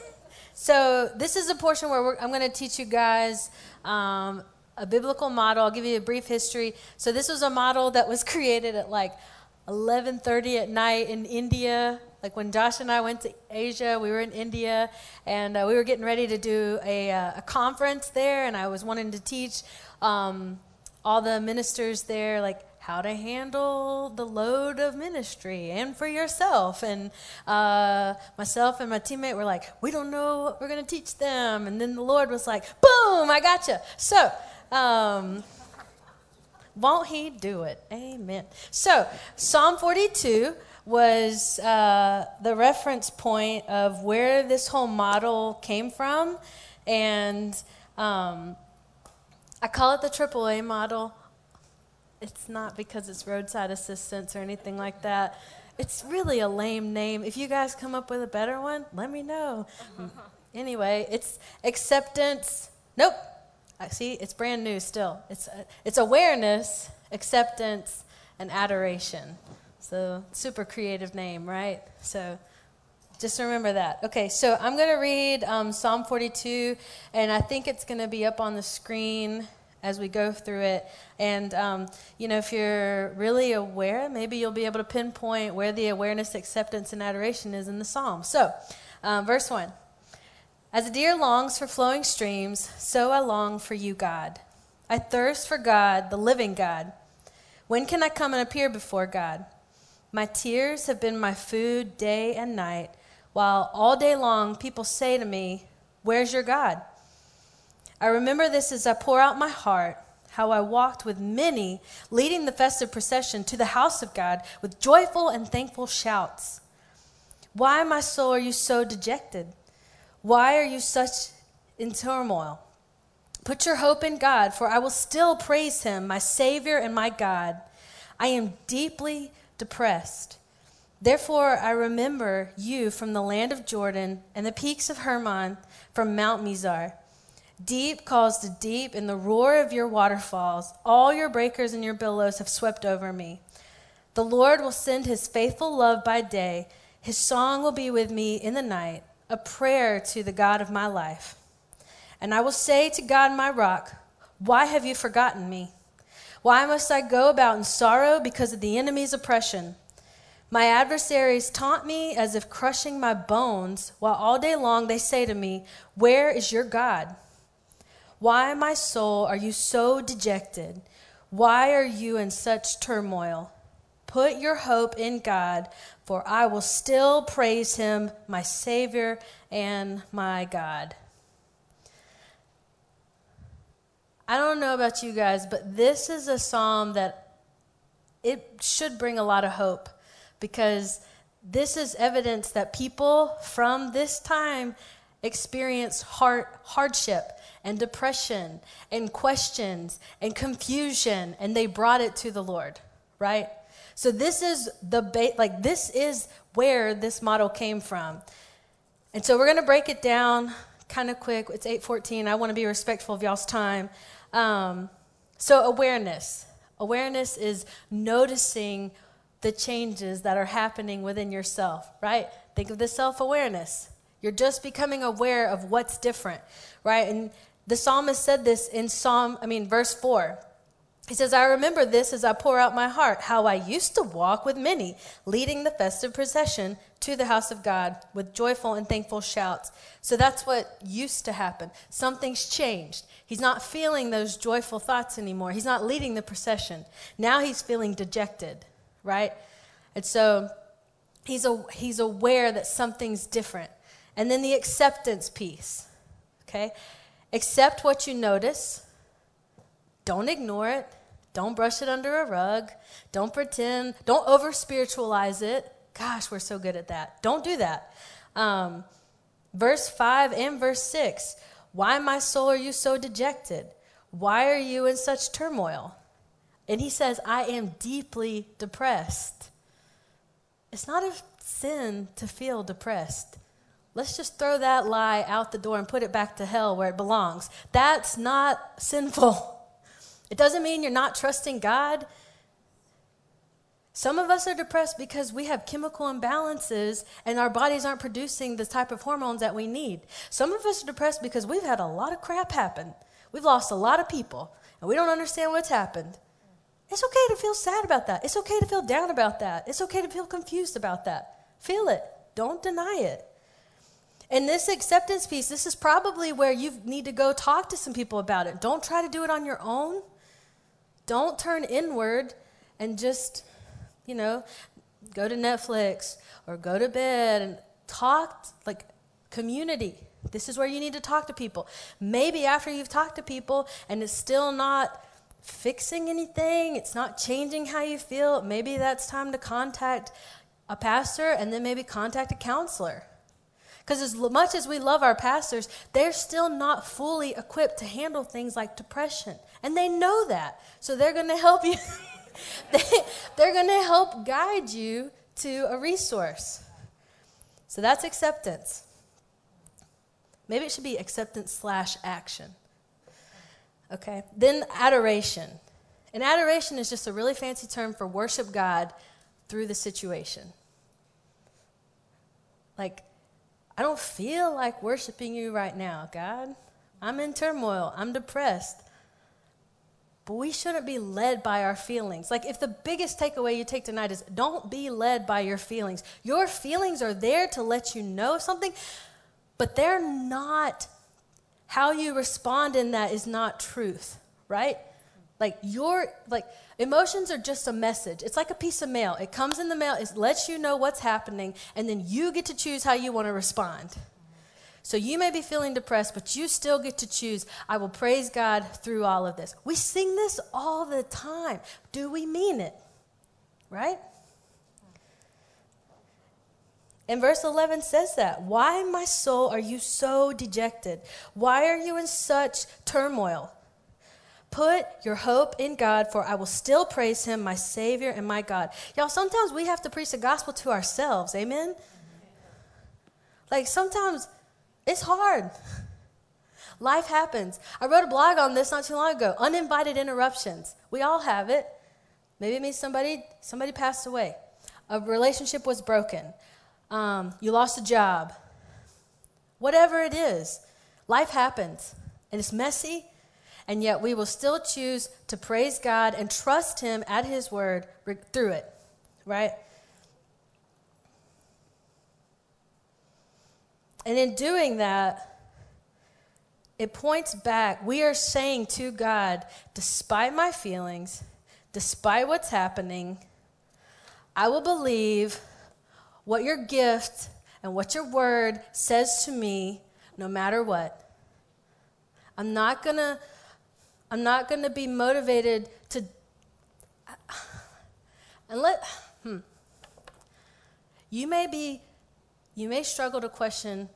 so this is a portion where I'm going to teach you guys. Um, a biblical model. I'll give you a brief history. So this was a model that was created at like 11:30 at night in India like when Josh and I went to Asia, we were in India, and uh, we were getting ready to do a, uh, a, conference there, and I was wanting to teach um, all the ministers there, like how to handle the load of ministry and for yourself. And uh, myself and my teammate were like, we don't know what we're going to teach them. And then the Lord was like, boom, I got you. So, um, won't He do it? Amen. So, Psalm 42 was uh, the reference point of where this whole model came from. And um, I call it the AAA model. It's not because it's roadside assistance or anything like that. It's really a lame name. If you guys come up with a better one, let me know. anyway, it's acceptance. Nope. I see, it's brand new still. It's, uh, it's awareness, acceptance, and adoration. So, super creative name, right? So, just remember that. Okay, so I'm going to read um, Psalm 42, and I think it's going to be up on the screen as we go through it. And, um, you know, if you're really aware, maybe you'll be able to pinpoint where the awareness, acceptance, and adoration is in the psalm. So, um, verse 1 As a deer longs for flowing streams, so I long for you, God. I thirst for God, the living God. When can I come and appear before God? My tears have been my food day and night, while all day long people say to me, Where's your God? I remember this as I pour out my heart, how I walked with many, leading the festive procession to the house of God with joyful and thankful shouts. Why, my soul, are you so dejected? Why are you such in turmoil? Put your hope in God, for I will still praise him, my Savior and my God. I am deeply depressed. Therefore, I remember you from the land of Jordan and the peaks of Hermon from Mount Mizar. Deep calls to deep in the roar of your waterfalls. All your breakers and your billows have swept over me. The Lord will send his faithful love by day. His song will be with me in the night, a prayer to the God of my life. And I will say to God, my rock, Why have you forgotten me? Why must I go about in sorrow because of the enemy's oppression? My adversaries taunt me as if crushing my bones, while all day long they say to me, Where is your God? Why, my soul, are you so dejected? Why are you in such turmoil? Put your hope in God, for I will still praise him, my Savior and my God. I don't know about you guys, but this is a psalm that it should bring a lot of hope because this is evidence that people from this time experience heart hardship and depression and questions and confusion, and they brought it to the Lord, right? So this is the ba- like this is where this model came from. And so we're going to break it down kind of quick. It's 8:14. I want to be respectful of y'all's time. Um, so awareness. Awareness is noticing the changes that are happening within yourself, right? Think of the self-awareness. You're just becoming aware of what's different, right? And the psalmist said this in Psalm, I mean, verse 4. He says, I remember this as I pour out my heart, how I used to walk with many, leading the festive procession to the house of God with joyful and thankful shouts. So that's what used to happen. Something's changed. He's not feeling those joyful thoughts anymore. He's not leading the procession. Now he's feeling dejected, right? And so he's, a, he's aware that something's different. And then the acceptance piece, okay? Accept what you notice. Don't ignore it. Don't brush it under a rug. Don't pretend. Don't over spiritualize it. Gosh, we're so good at that. Don't do that. Um, verse 5 and verse 6 Why, my soul, are you so dejected? Why are you in such turmoil? And he says, I am deeply depressed. It's not a sin to feel depressed. Let's just throw that lie out the door and put it back to hell where it belongs. That's not sinful. It doesn't mean you're not trusting God. Some of us are depressed because we have chemical imbalances and our bodies aren't producing the type of hormones that we need. Some of us are depressed because we've had a lot of crap happen. We've lost a lot of people and we don't understand what's happened. It's okay to feel sad about that. It's okay to feel down about that. It's okay to feel confused about that. Feel it. Don't deny it. And this acceptance piece, this is probably where you need to go talk to some people about it. Don't try to do it on your own. Don't turn inward and just, you know, go to Netflix or go to bed and talk like community. This is where you need to talk to people. Maybe after you've talked to people and it's still not fixing anything, it's not changing how you feel, maybe that's time to contact a pastor and then maybe contact a counselor. Because as much as we love our pastors, they're still not fully equipped to handle things like depression. And they know that. So they're going to help you. they, they're going to help guide you to a resource. So that's acceptance. Maybe it should be acceptance slash action. Okay. Then adoration. And adoration is just a really fancy term for worship God through the situation. Like, I don't feel like worshiping you right now, God. I'm in turmoil. I'm depressed. But we shouldn't be led by our feelings. Like, if the biggest takeaway you take tonight is don't be led by your feelings, your feelings are there to let you know something, but they're not, how you respond in that is not truth, right? Like, your, like, Emotions are just a message. It's like a piece of mail. It comes in the mail, it lets you know what's happening, and then you get to choose how you want to respond. So you may be feeling depressed, but you still get to choose. I will praise God through all of this. We sing this all the time. Do we mean it? Right? And verse 11 says that. Why, my soul, are you so dejected? Why are you in such turmoil? Put your hope in God, for I will still praise him, my Savior and my God. Y'all, sometimes we have to preach the gospel to ourselves. Amen? Like sometimes it's hard. Life happens. I wrote a blog on this not too long ago. Uninvited interruptions. We all have it. Maybe it means somebody somebody passed away. A relationship was broken. Um, you lost a job. Whatever it is, life happens, and it's messy. And yet, we will still choose to praise God and trust Him at His word through it, right? And in doing that, it points back. We are saying to God, despite my feelings, despite what's happening, I will believe what your gift and what your word says to me no matter what. I'm not going to I'm not going to be motivated to and let hmm. You may be you may struggle to question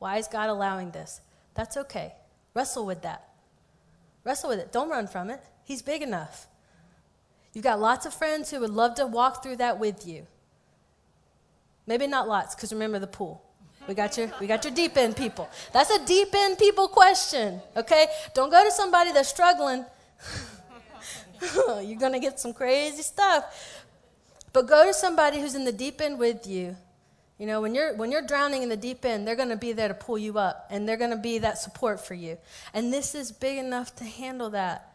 why is God allowing this? That's okay. Wrestle with that. Wrestle with it. Don't run from it. He's big enough. You've got lots of friends who would love to walk through that with you. Maybe not lots, because remember the pool. We got your we got your deep end people. That's a deep end people question. Okay? Don't go to somebody that's struggling. You're gonna get some crazy stuff. But go to somebody who's in the deep end with you you know, when you're when you're drowning in the deep end, they're going to be there to pull you up and they're going to be that support for you. And this is big enough to handle that.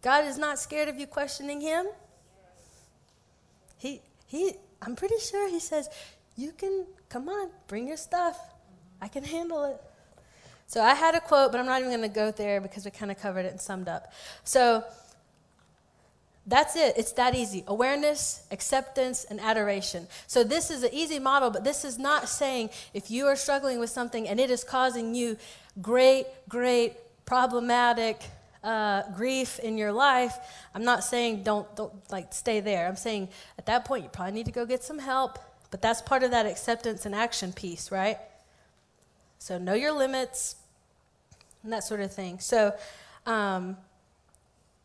God is not scared of you questioning him. He he I'm pretty sure he says, "You can come on, bring your stuff. I can handle it." So I had a quote, but I'm not even going to go there because we kind of covered it and summed up. So that's it. It's that easy. Awareness, acceptance, and adoration. So, this is an easy model, but this is not saying if you are struggling with something and it is causing you great, great, problematic uh, grief in your life, I'm not saying don't, don't like stay there. I'm saying at that point you probably need to go get some help, but that's part of that acceptance and action piece, right? So, know your limits and that sort of thing. So, um,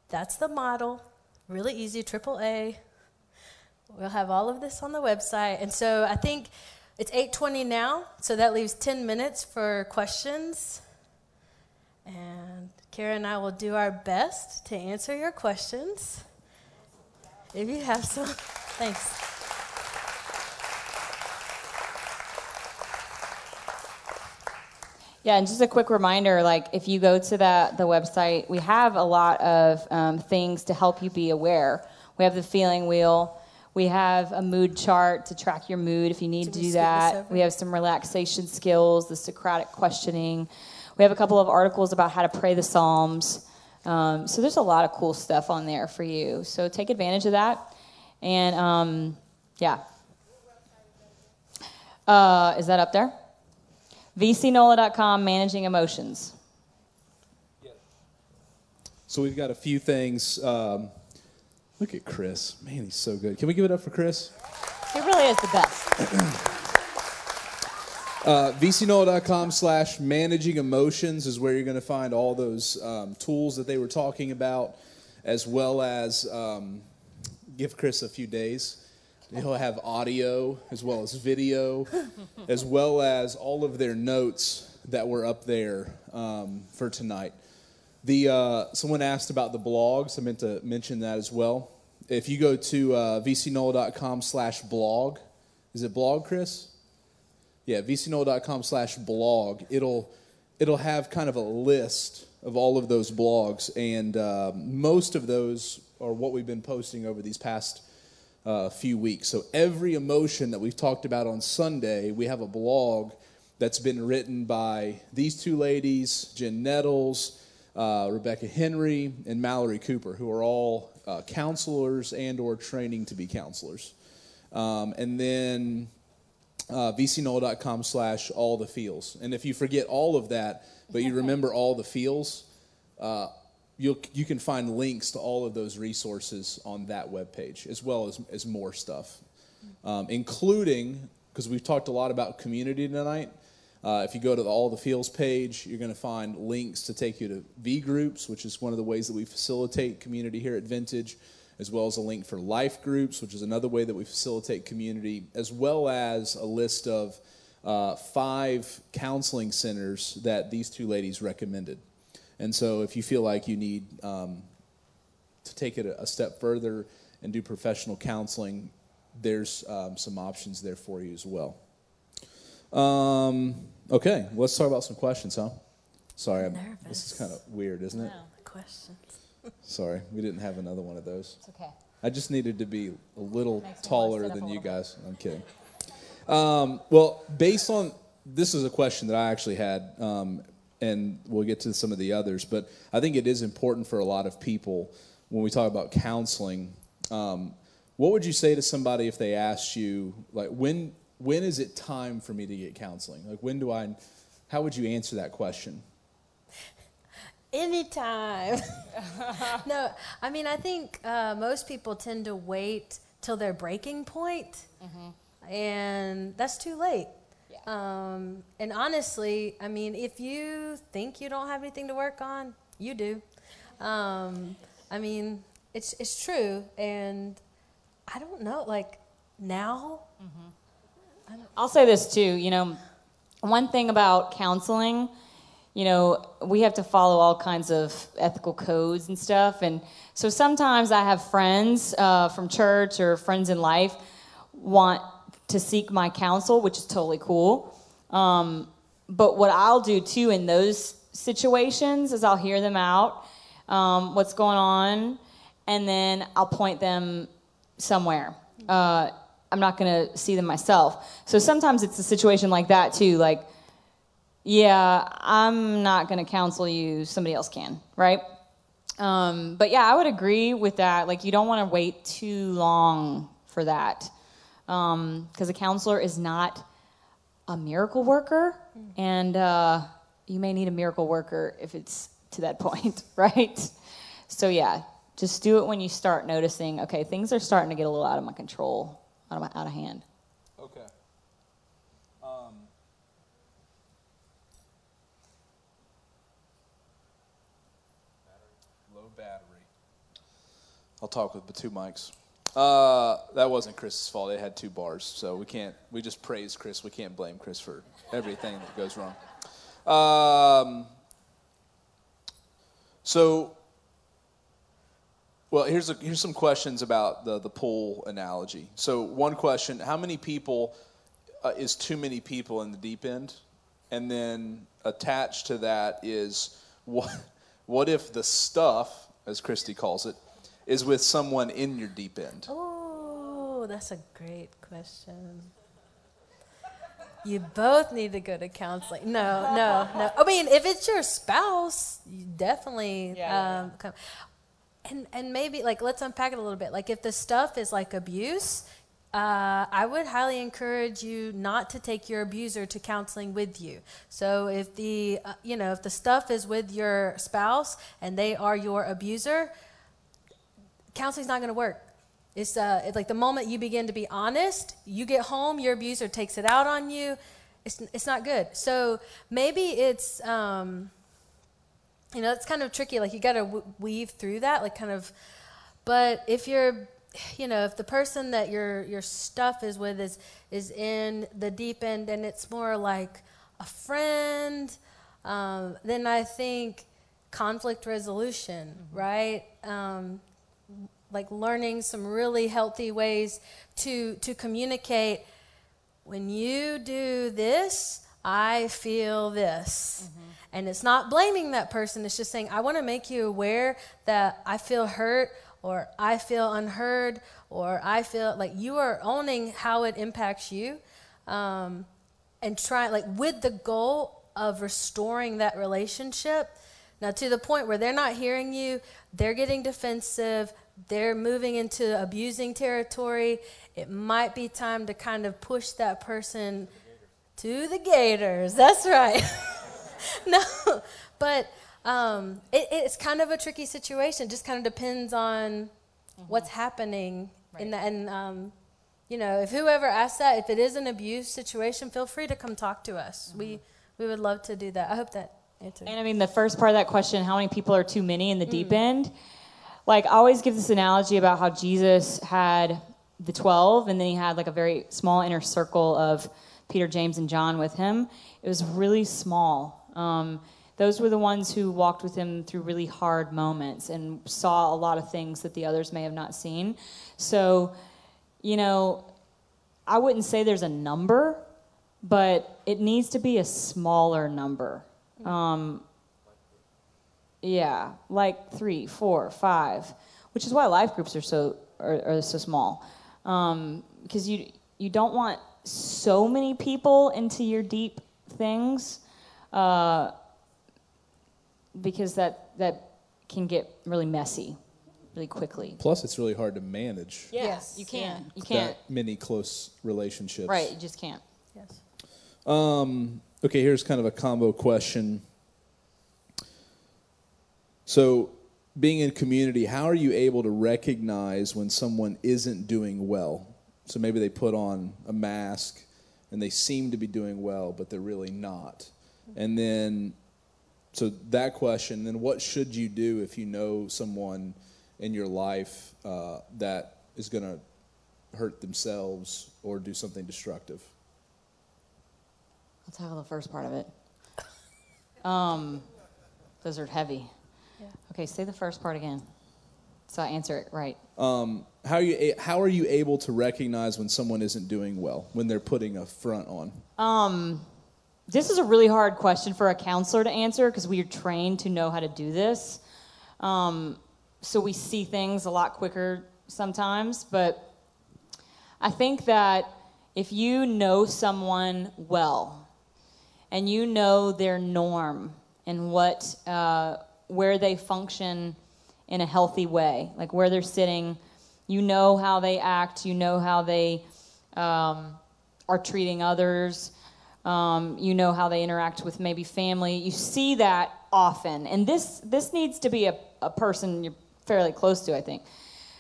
that's the model really easy, triple A. We'll have all of this on the website. And so I think it's 8:20 now, so that leaves 10 minutes for questions. And Kerrah and I will do our best to answer your questions. If you have some, thanks. Yeah, and just a quick reminder, like if you go to that the website, we have a lot of um, things to help you be aware. We have the feeling wheel. We have a mood chart to track your mood if you need to do that. We have some relaxation skills, the Socratic questioning. We have a couple of articles about how to pray the Psalms. Um, so there's a lot of cool stuff on there for you. So take advantage of that. And um, yeah. Uh, is that up there? VCNOLA.com, managing emotions. So we've got a few things. Um, look at Chris. Man, he's so good. Can we give it up for Chris? He really is the best. uh, VCNOLA.com slash managing emotions is where you're going to find all those um, tools that they were talking about, as well as um, give Chris a few days He'll have audio as well as video, as well as all of their notes that were up there um, for tonight. The uh, someone asked about the blogs. I meant to mention that as well. If you go to uh, vcnola.com slash blog, is it blog, Chris? Yeah, vcnola.com slash blog. It'll it'll have kind of a list of all of those blogs, and uh, most of those are what we've been posting over these past uh, few weeks. So every emotion that we've talked about on Sunday, we have a blog that's been written by these two ladies, Jen Nettles, uh, Rebecca Henry, and Mallory Cooper, who are all uh, counselors and or training to be counselors. Um, and then uh, vcnola.com slash all the feels. And if you forget all of that, but you remember all the feels, uh, you can find links to all of those resources on that webpage, as well as, as more stuff, um, including, because we've talked a lot about community tonight. Uh, if you go to the All the Feels page, you're going to find links to take you to V groups, which is one of the ways that we facilitate community here at Vintage, as well as a link for life groups, which is another way that we facilitate community, as well as a list of uh, five counseling centers that these two ladies recommended. And so, if you feel like you need um, to take it a, step further and do professional counseling, there's um, some options there for you as well. Um, okay, let's talk about some questions, huh? Sorry, I'm, this is kind of weird, isn't it? No, questions. Sorry, we didn't have another one of those. It's okay. I just needed to be a little taller wanna sit up than you guys. I'm kidding. Um, well, based on this is a question that I actually had, um, and we'll get to some of the others, but I think it is important for a lot of people when we talk about counseling. Um, what would you say to somebody if they asked you, like, when when is it time for me to get counseling? Like, when do I? How would you answer that question? Anytime. no, I mean, I think uh, most people tend to wait till their breaking point, and that's too late. Um, and honestly, I mean, if you think you don't have anything to work on, you do. Um, I mean, it's it's true, and I don't know, like now. I'll say this too. You know, one thing about counseling, you know, we have to follow all kinds of ethical codes and stuff. And so sometimes I have friends uh, from church or friends in life want to seek my counsel, which is totally cool. Um, but what I'll do too in those situations is I'll hear them out, um, what's going on, and then I'll point them somewhere. Uh, I'm not going to see them myself. So sometimes it's a situation like that too. Like, yeah, I'm not going to counsel you. Somebody else can, right? Um, but yeah, I would agree with that. Like, you don't want to wait too long for that because a counselor is not a miracle worker, and uh, you may need a miracle worker if it's to that point, right? So yeah, just do it when you start noticing. Okay, things are starting to get a little out of my control, out of my, out of hand. Okay. Um, low battery. I'll talk with the two mics. Uh, that wasn't Chris's fault. It had two bars, so we can't. We just praise Chris. We can't blame Chris for everything that goes wrong. Um, so well, here's a, here's some questions about the the pool analogy. So one question: How many people uh, is too many people in the deep end? And then attached to that is what what if the stuff, as Christi calls it, is with someone in your deep end? Oh, that's a great question. You both need to go to counseling. No, no, no. I mean, if it's your spouse, you definitely Yeah, yeah, um, come. And and maybe like let's unpack it a little bit. Like if the stuff is like abuse, uh, I would highly encourage you not to take your abuser to counseling with you. So if the uh, you know if the stuff is with your spouse and they are your abuser, counseling's not going to work. It's, uh, it's like the moment you begin to be honest, you get home, your abuser takes it out on you. It's, it's not good. So maybe it's, um, you know, it's kind of tricky. Like you got to w- weave through that, like kind of. But if you're, you know, if the person that your your stuff is with is is in the deep end, and it's more like a friend, um, then I think conflict resolution, right? Um, like learning some really healthy ways to to communicate when you do this i feel this. And it's not blaming that person it's just saying i want to make you aware that i feel hurt or i feel unheard or i feel like you are owning how it impacts you um, and try like with the goal of restoring that relationship. Now to the point where they're not hearing you they're getting defensive they're moving into abusing territory. It might be time to kind of push that person to the gators. That's right. No but um, it, it's kind of a tricky situation. It just kind of depends on what's happening in the, and um, you know if whoever asks that if it is an abuse situation feel free to come talk to us. We we would love to do that. I hope that answered And I mean, the first part of that question, how many people are too many in the deep end? Like, I always give this analogy about how Jesus had the 12, and then he had like a very small inner circle of Peter, James, and John with him, it was really small. Um, those were the ones who walked with him through really hard moments and saw a lot of things that the others may have not seen. So, you know, I wouldn't say there's a number, but it needs to be a smaller number. Um, yeah, like three, four, five, which is why life groups are so are, are so small, because um, you you don't want so many people into your deep things, uh, because that that can get really messy, really quickly. Plus, it's really hard to manage. Yeah, Yes, you can't. yeah. You can't. That many close relationships. Right, you just can't. Yes. Um, okay, here's kind of a combo question. So, being in community, how are you able to recognize when someone isn't doing well? So maybe they put on a mask and they seem to be doing well, but they're really not. And then, so that question, then what should you do if you know someone in your life uh, that is going to hurt themselves or do something destructive? I'll tackle the first part of it. Um, those are heavy. Okay, say the first part again, so I answer it right. Um, how are you a- how are you able to recognize when someone isn't doing well when they're putting a front on? Um, this is a really hard question for a counselor to answer because we are trained to know how to do this. Um, so we see things a lot quicker sometimes, but I think that if you know someone well and you know their norm and what uh, where they function in a healthy way, like where they're sitting, you know how they act, you know how they um, are treating others. Um, you know how they interact with maybe family. You see that often, and this this needs to be a, a person you're fairly close to, I think.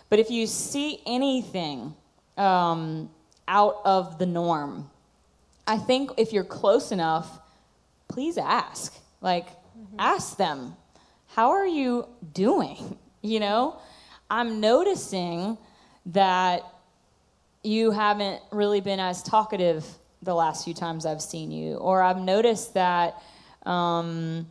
But if you see anything um, out of the norm, I think if you're close enough, please ask. Like, ask them, how are you doing? You know, I'm noticing that you haven't really been as talkative the last few times I've seen you, or I've noticed that. Um,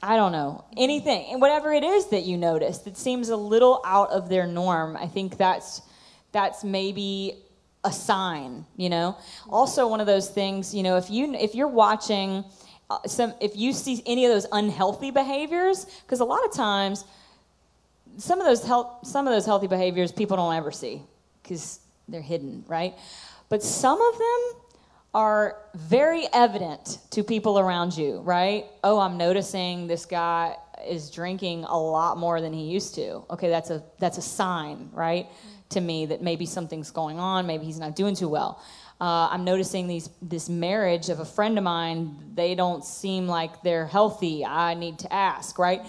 I don't know anything, whatever it is that you notice that seems a little out of their norm. I think that's that's maybe a sign. You know, also one of those things. You know, if you if you're watching Uh, some, if you see any of those unhealthy behaviors, because a lot of times some of those health, some of those healthy behaviors people don't ever see because they're hidden, right? But some of them are very evident to people around you, right? Oh, I'm noticing this guy is drinking a lot more than he used to. Okay, that's a that's a sign, right? To me that maybe something's going on, maybe he's not doing too well. Uh, I'm noticing these this marriage of a friend of mine. They don't seem like they're healthy. I need to ask, right?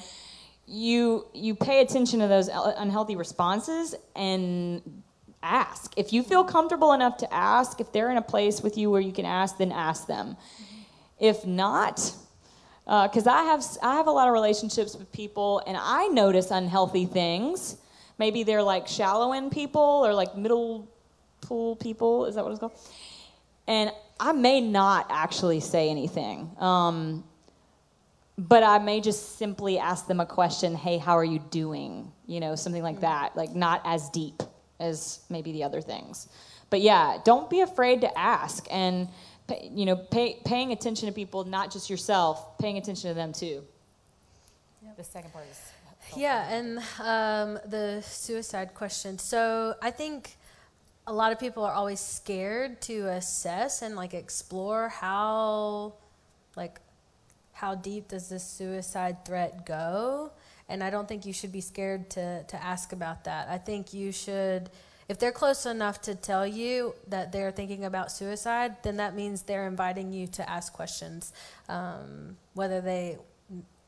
You you pay attention to those unhealthy responses and ask. If you feel comfortable enough to ask, if they're in a place with you where you can ask, then ask them. If not, because uh, I have I have a lot of relationships with people, and I notice unhealthy things. Maybe they're like shallow end people or like middle pool people. Is that what it's called? And I may not actually say anything. Um, but I may just simply ask them a question, hey, how are you doing? You know, something like that, like not as deep as maybe the other things. But yeah, don't be afraid to ask and pay, you know, pay, paying attention to people, not just yourself, paying attention to them too. The second part is. Yeah, and um, the suicide question. So I think a lot of people are always scared to assess and like explore how, like, how deep does this suicide threat go? And I don't think you should be scared to, to ask about that. I think you should, if they're close enough to tell you that they're thinking about suicide, then that means they're inviting you to ask questions, um, whether they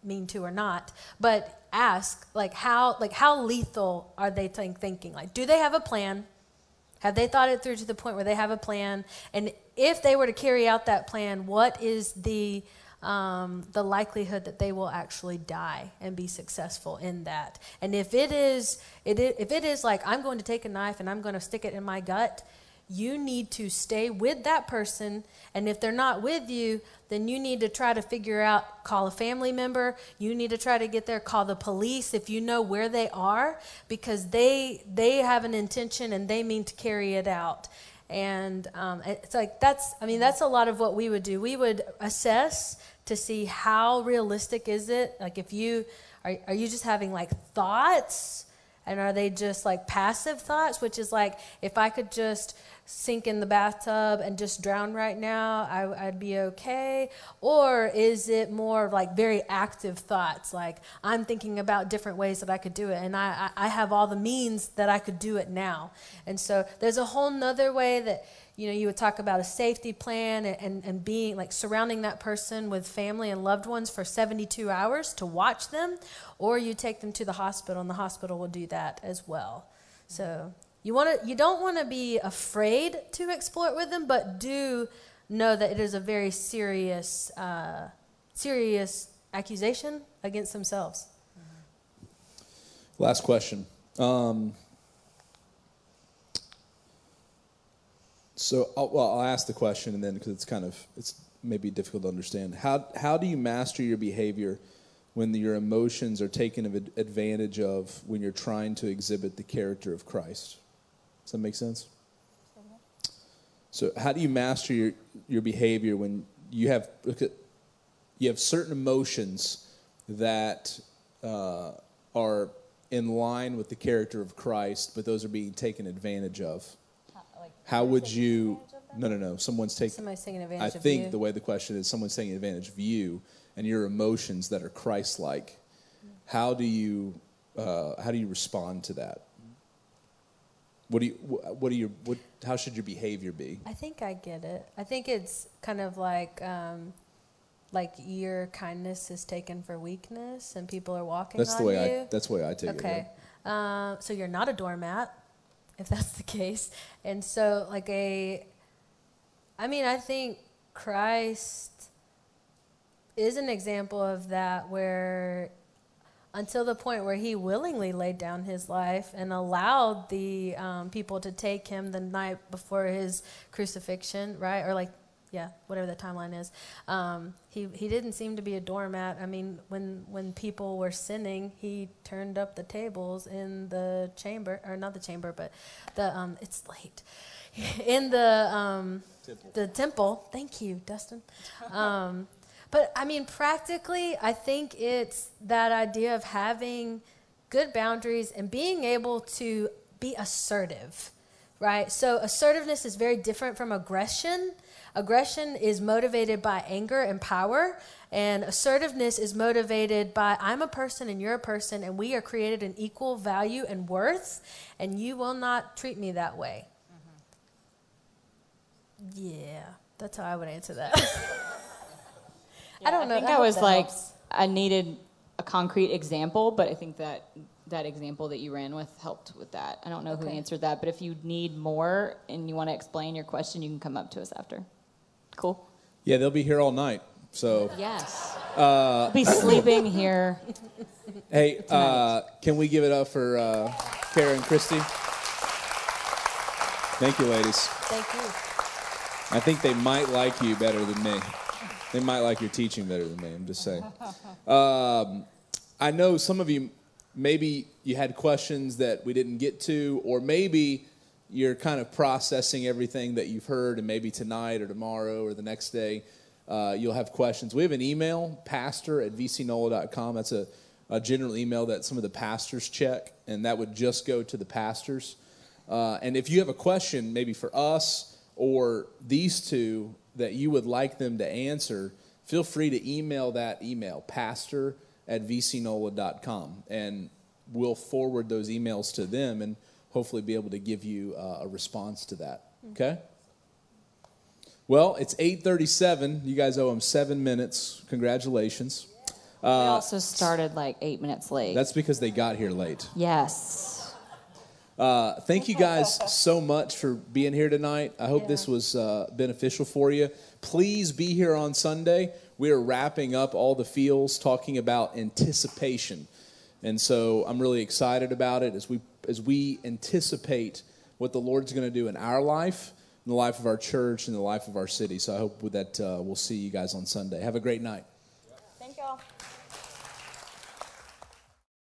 mean to or not. But ask, like, how, like, how lethal are they think, thinking? Like, do they have a plan? Have they thought it through to the point where they have a plan? And if they were to carry out that plan, what is the um, the likelihood that they will actually die and be successful in that. And if it is, it is, if it is like I'm going to take a knife and I'm going to stick it in my gut, you need to stay with that person. And if they're not with you, then you need to try to figure out, call a family member. You need to try to get there, call the police if you know where they are, because they they have an intention and they mean to carry it out. And um, it's like that's, I mean, that's a lot of what we would do. We would assess to see how realistic is it. Like if you are, are you just having like thoughts, and are they just like passive thoughts, which is like if I could just sink in the bathtub and just drown right now, I, would be okay? Or is it more like very active thoughts, like I'm thinking about different ways that I could do it, and I, I have all the means that I could do it now? And so there's a whole nother way that you know you would talk about a safety plan and, and, and, being like surrounding that person with family and loved ones for 72 hours to watch them or you take them to the hospital and the hospital will do that as well so you want to you don't want to be afraid to explore it with them, but do know that it is a very serious uh, serious accusation against themselves. Last question. Um, so, I'll, well, I'll ask the question, and then because it's kind of it's maybe difficult to understand. How how do you master your behavior when the, your emotions are taken advantage of when you're trying to exhibit the character of Christ? Does that make sense? So, how do you master your, your behavior when you have you have certain emotions that uh, are in line with the character of Christ, but those are being taken advantage of? How would you? No, no, no. Someone's taking. Somebody's taking advantage. I think you. the way the question is, someone's taking advantage of you and your emotions that are Christ-like. How do you uh, how do you respond to that? What do you? What do you? What? How should your behavior be? I think I get it. I think it's kind of like, um, like your kindness is taken for weakness, and people are walking. That's the way you. I. That's the way I take okay. it. Okay, uh, so you're not a doormat, if that's the case, and so like a. I mean, I think Christ is an example of that, where until the point where he willingly laid down his life and allowed the um, people to take him the night before his crucifixion, right? Or like, yeah, whatever the timeline is. Um, he he didn't seem to be a doormat. I mean, when when people were sinning, he turned up the tables in the chamber, or not the chamber, but the um, it's late in the um, temple. the temple. Thank you, Dustin. Um, but I mean, practically, I think it's that idea of having good boundaries and being able to be assertive, right? So, assertiveness is very different from aggression. Aggression is motivated by anger and power, and assertiveness is motivated by I'm a person and you're a person, and we are created in equal value and worth, and you will not treat me that way. Mm-hmm. Yeah, that's how I would answer that. I don't know. I think I, I was like, helps. I needed a concrete example, but I think that that example that you ran with helped with that. I don't know okay. who answered that, but if you need more and you want to explain your question, you can come up to us after. Cool. Yeah, they'll be here all night. So yes, uh, be sleeping here. Hey, uh, can we give it up for uh, Kerrah and Christi? Thank you, ladies. Thank you. I think they might like you better than me. They might like your teaching better than me. I'm just saying. Um, I know some of you maybe you had questions that we didn't get to, or maybe you're kind of processing everything that you've heard, and maybe tonight or tomorrow or the next day uh, you'll have questions. We have an email, pastor at vcnola.com. That's a, a, general email that some of the pastors check, and that would just go to the pastors. Uh, and if you have a question, maybe for us or these two, that you would like them to answer, feel free to email that email, pastor at vcnola.com, and we'll forward those emails to them and hopefully be able to give you uh, a response to that. Okay? Well, it's 8:37. You guys owe them seven minutes. Congratulations. Uh, we also started like eight minutes late. That's because they got here late. Yes. Uh, thank you guys so much for being here tonight. I hope yeah. this was uh, beneficial for you. Please be here on Sunday. We are wrapping up all the feels, talking about anticipation, and so I'm really excited about it as we as we anticipate what the Lord's going to do in our life. in the life of our church in the life of our city. So I hope that uh, we'll see you guys on Sunday. Have a great night.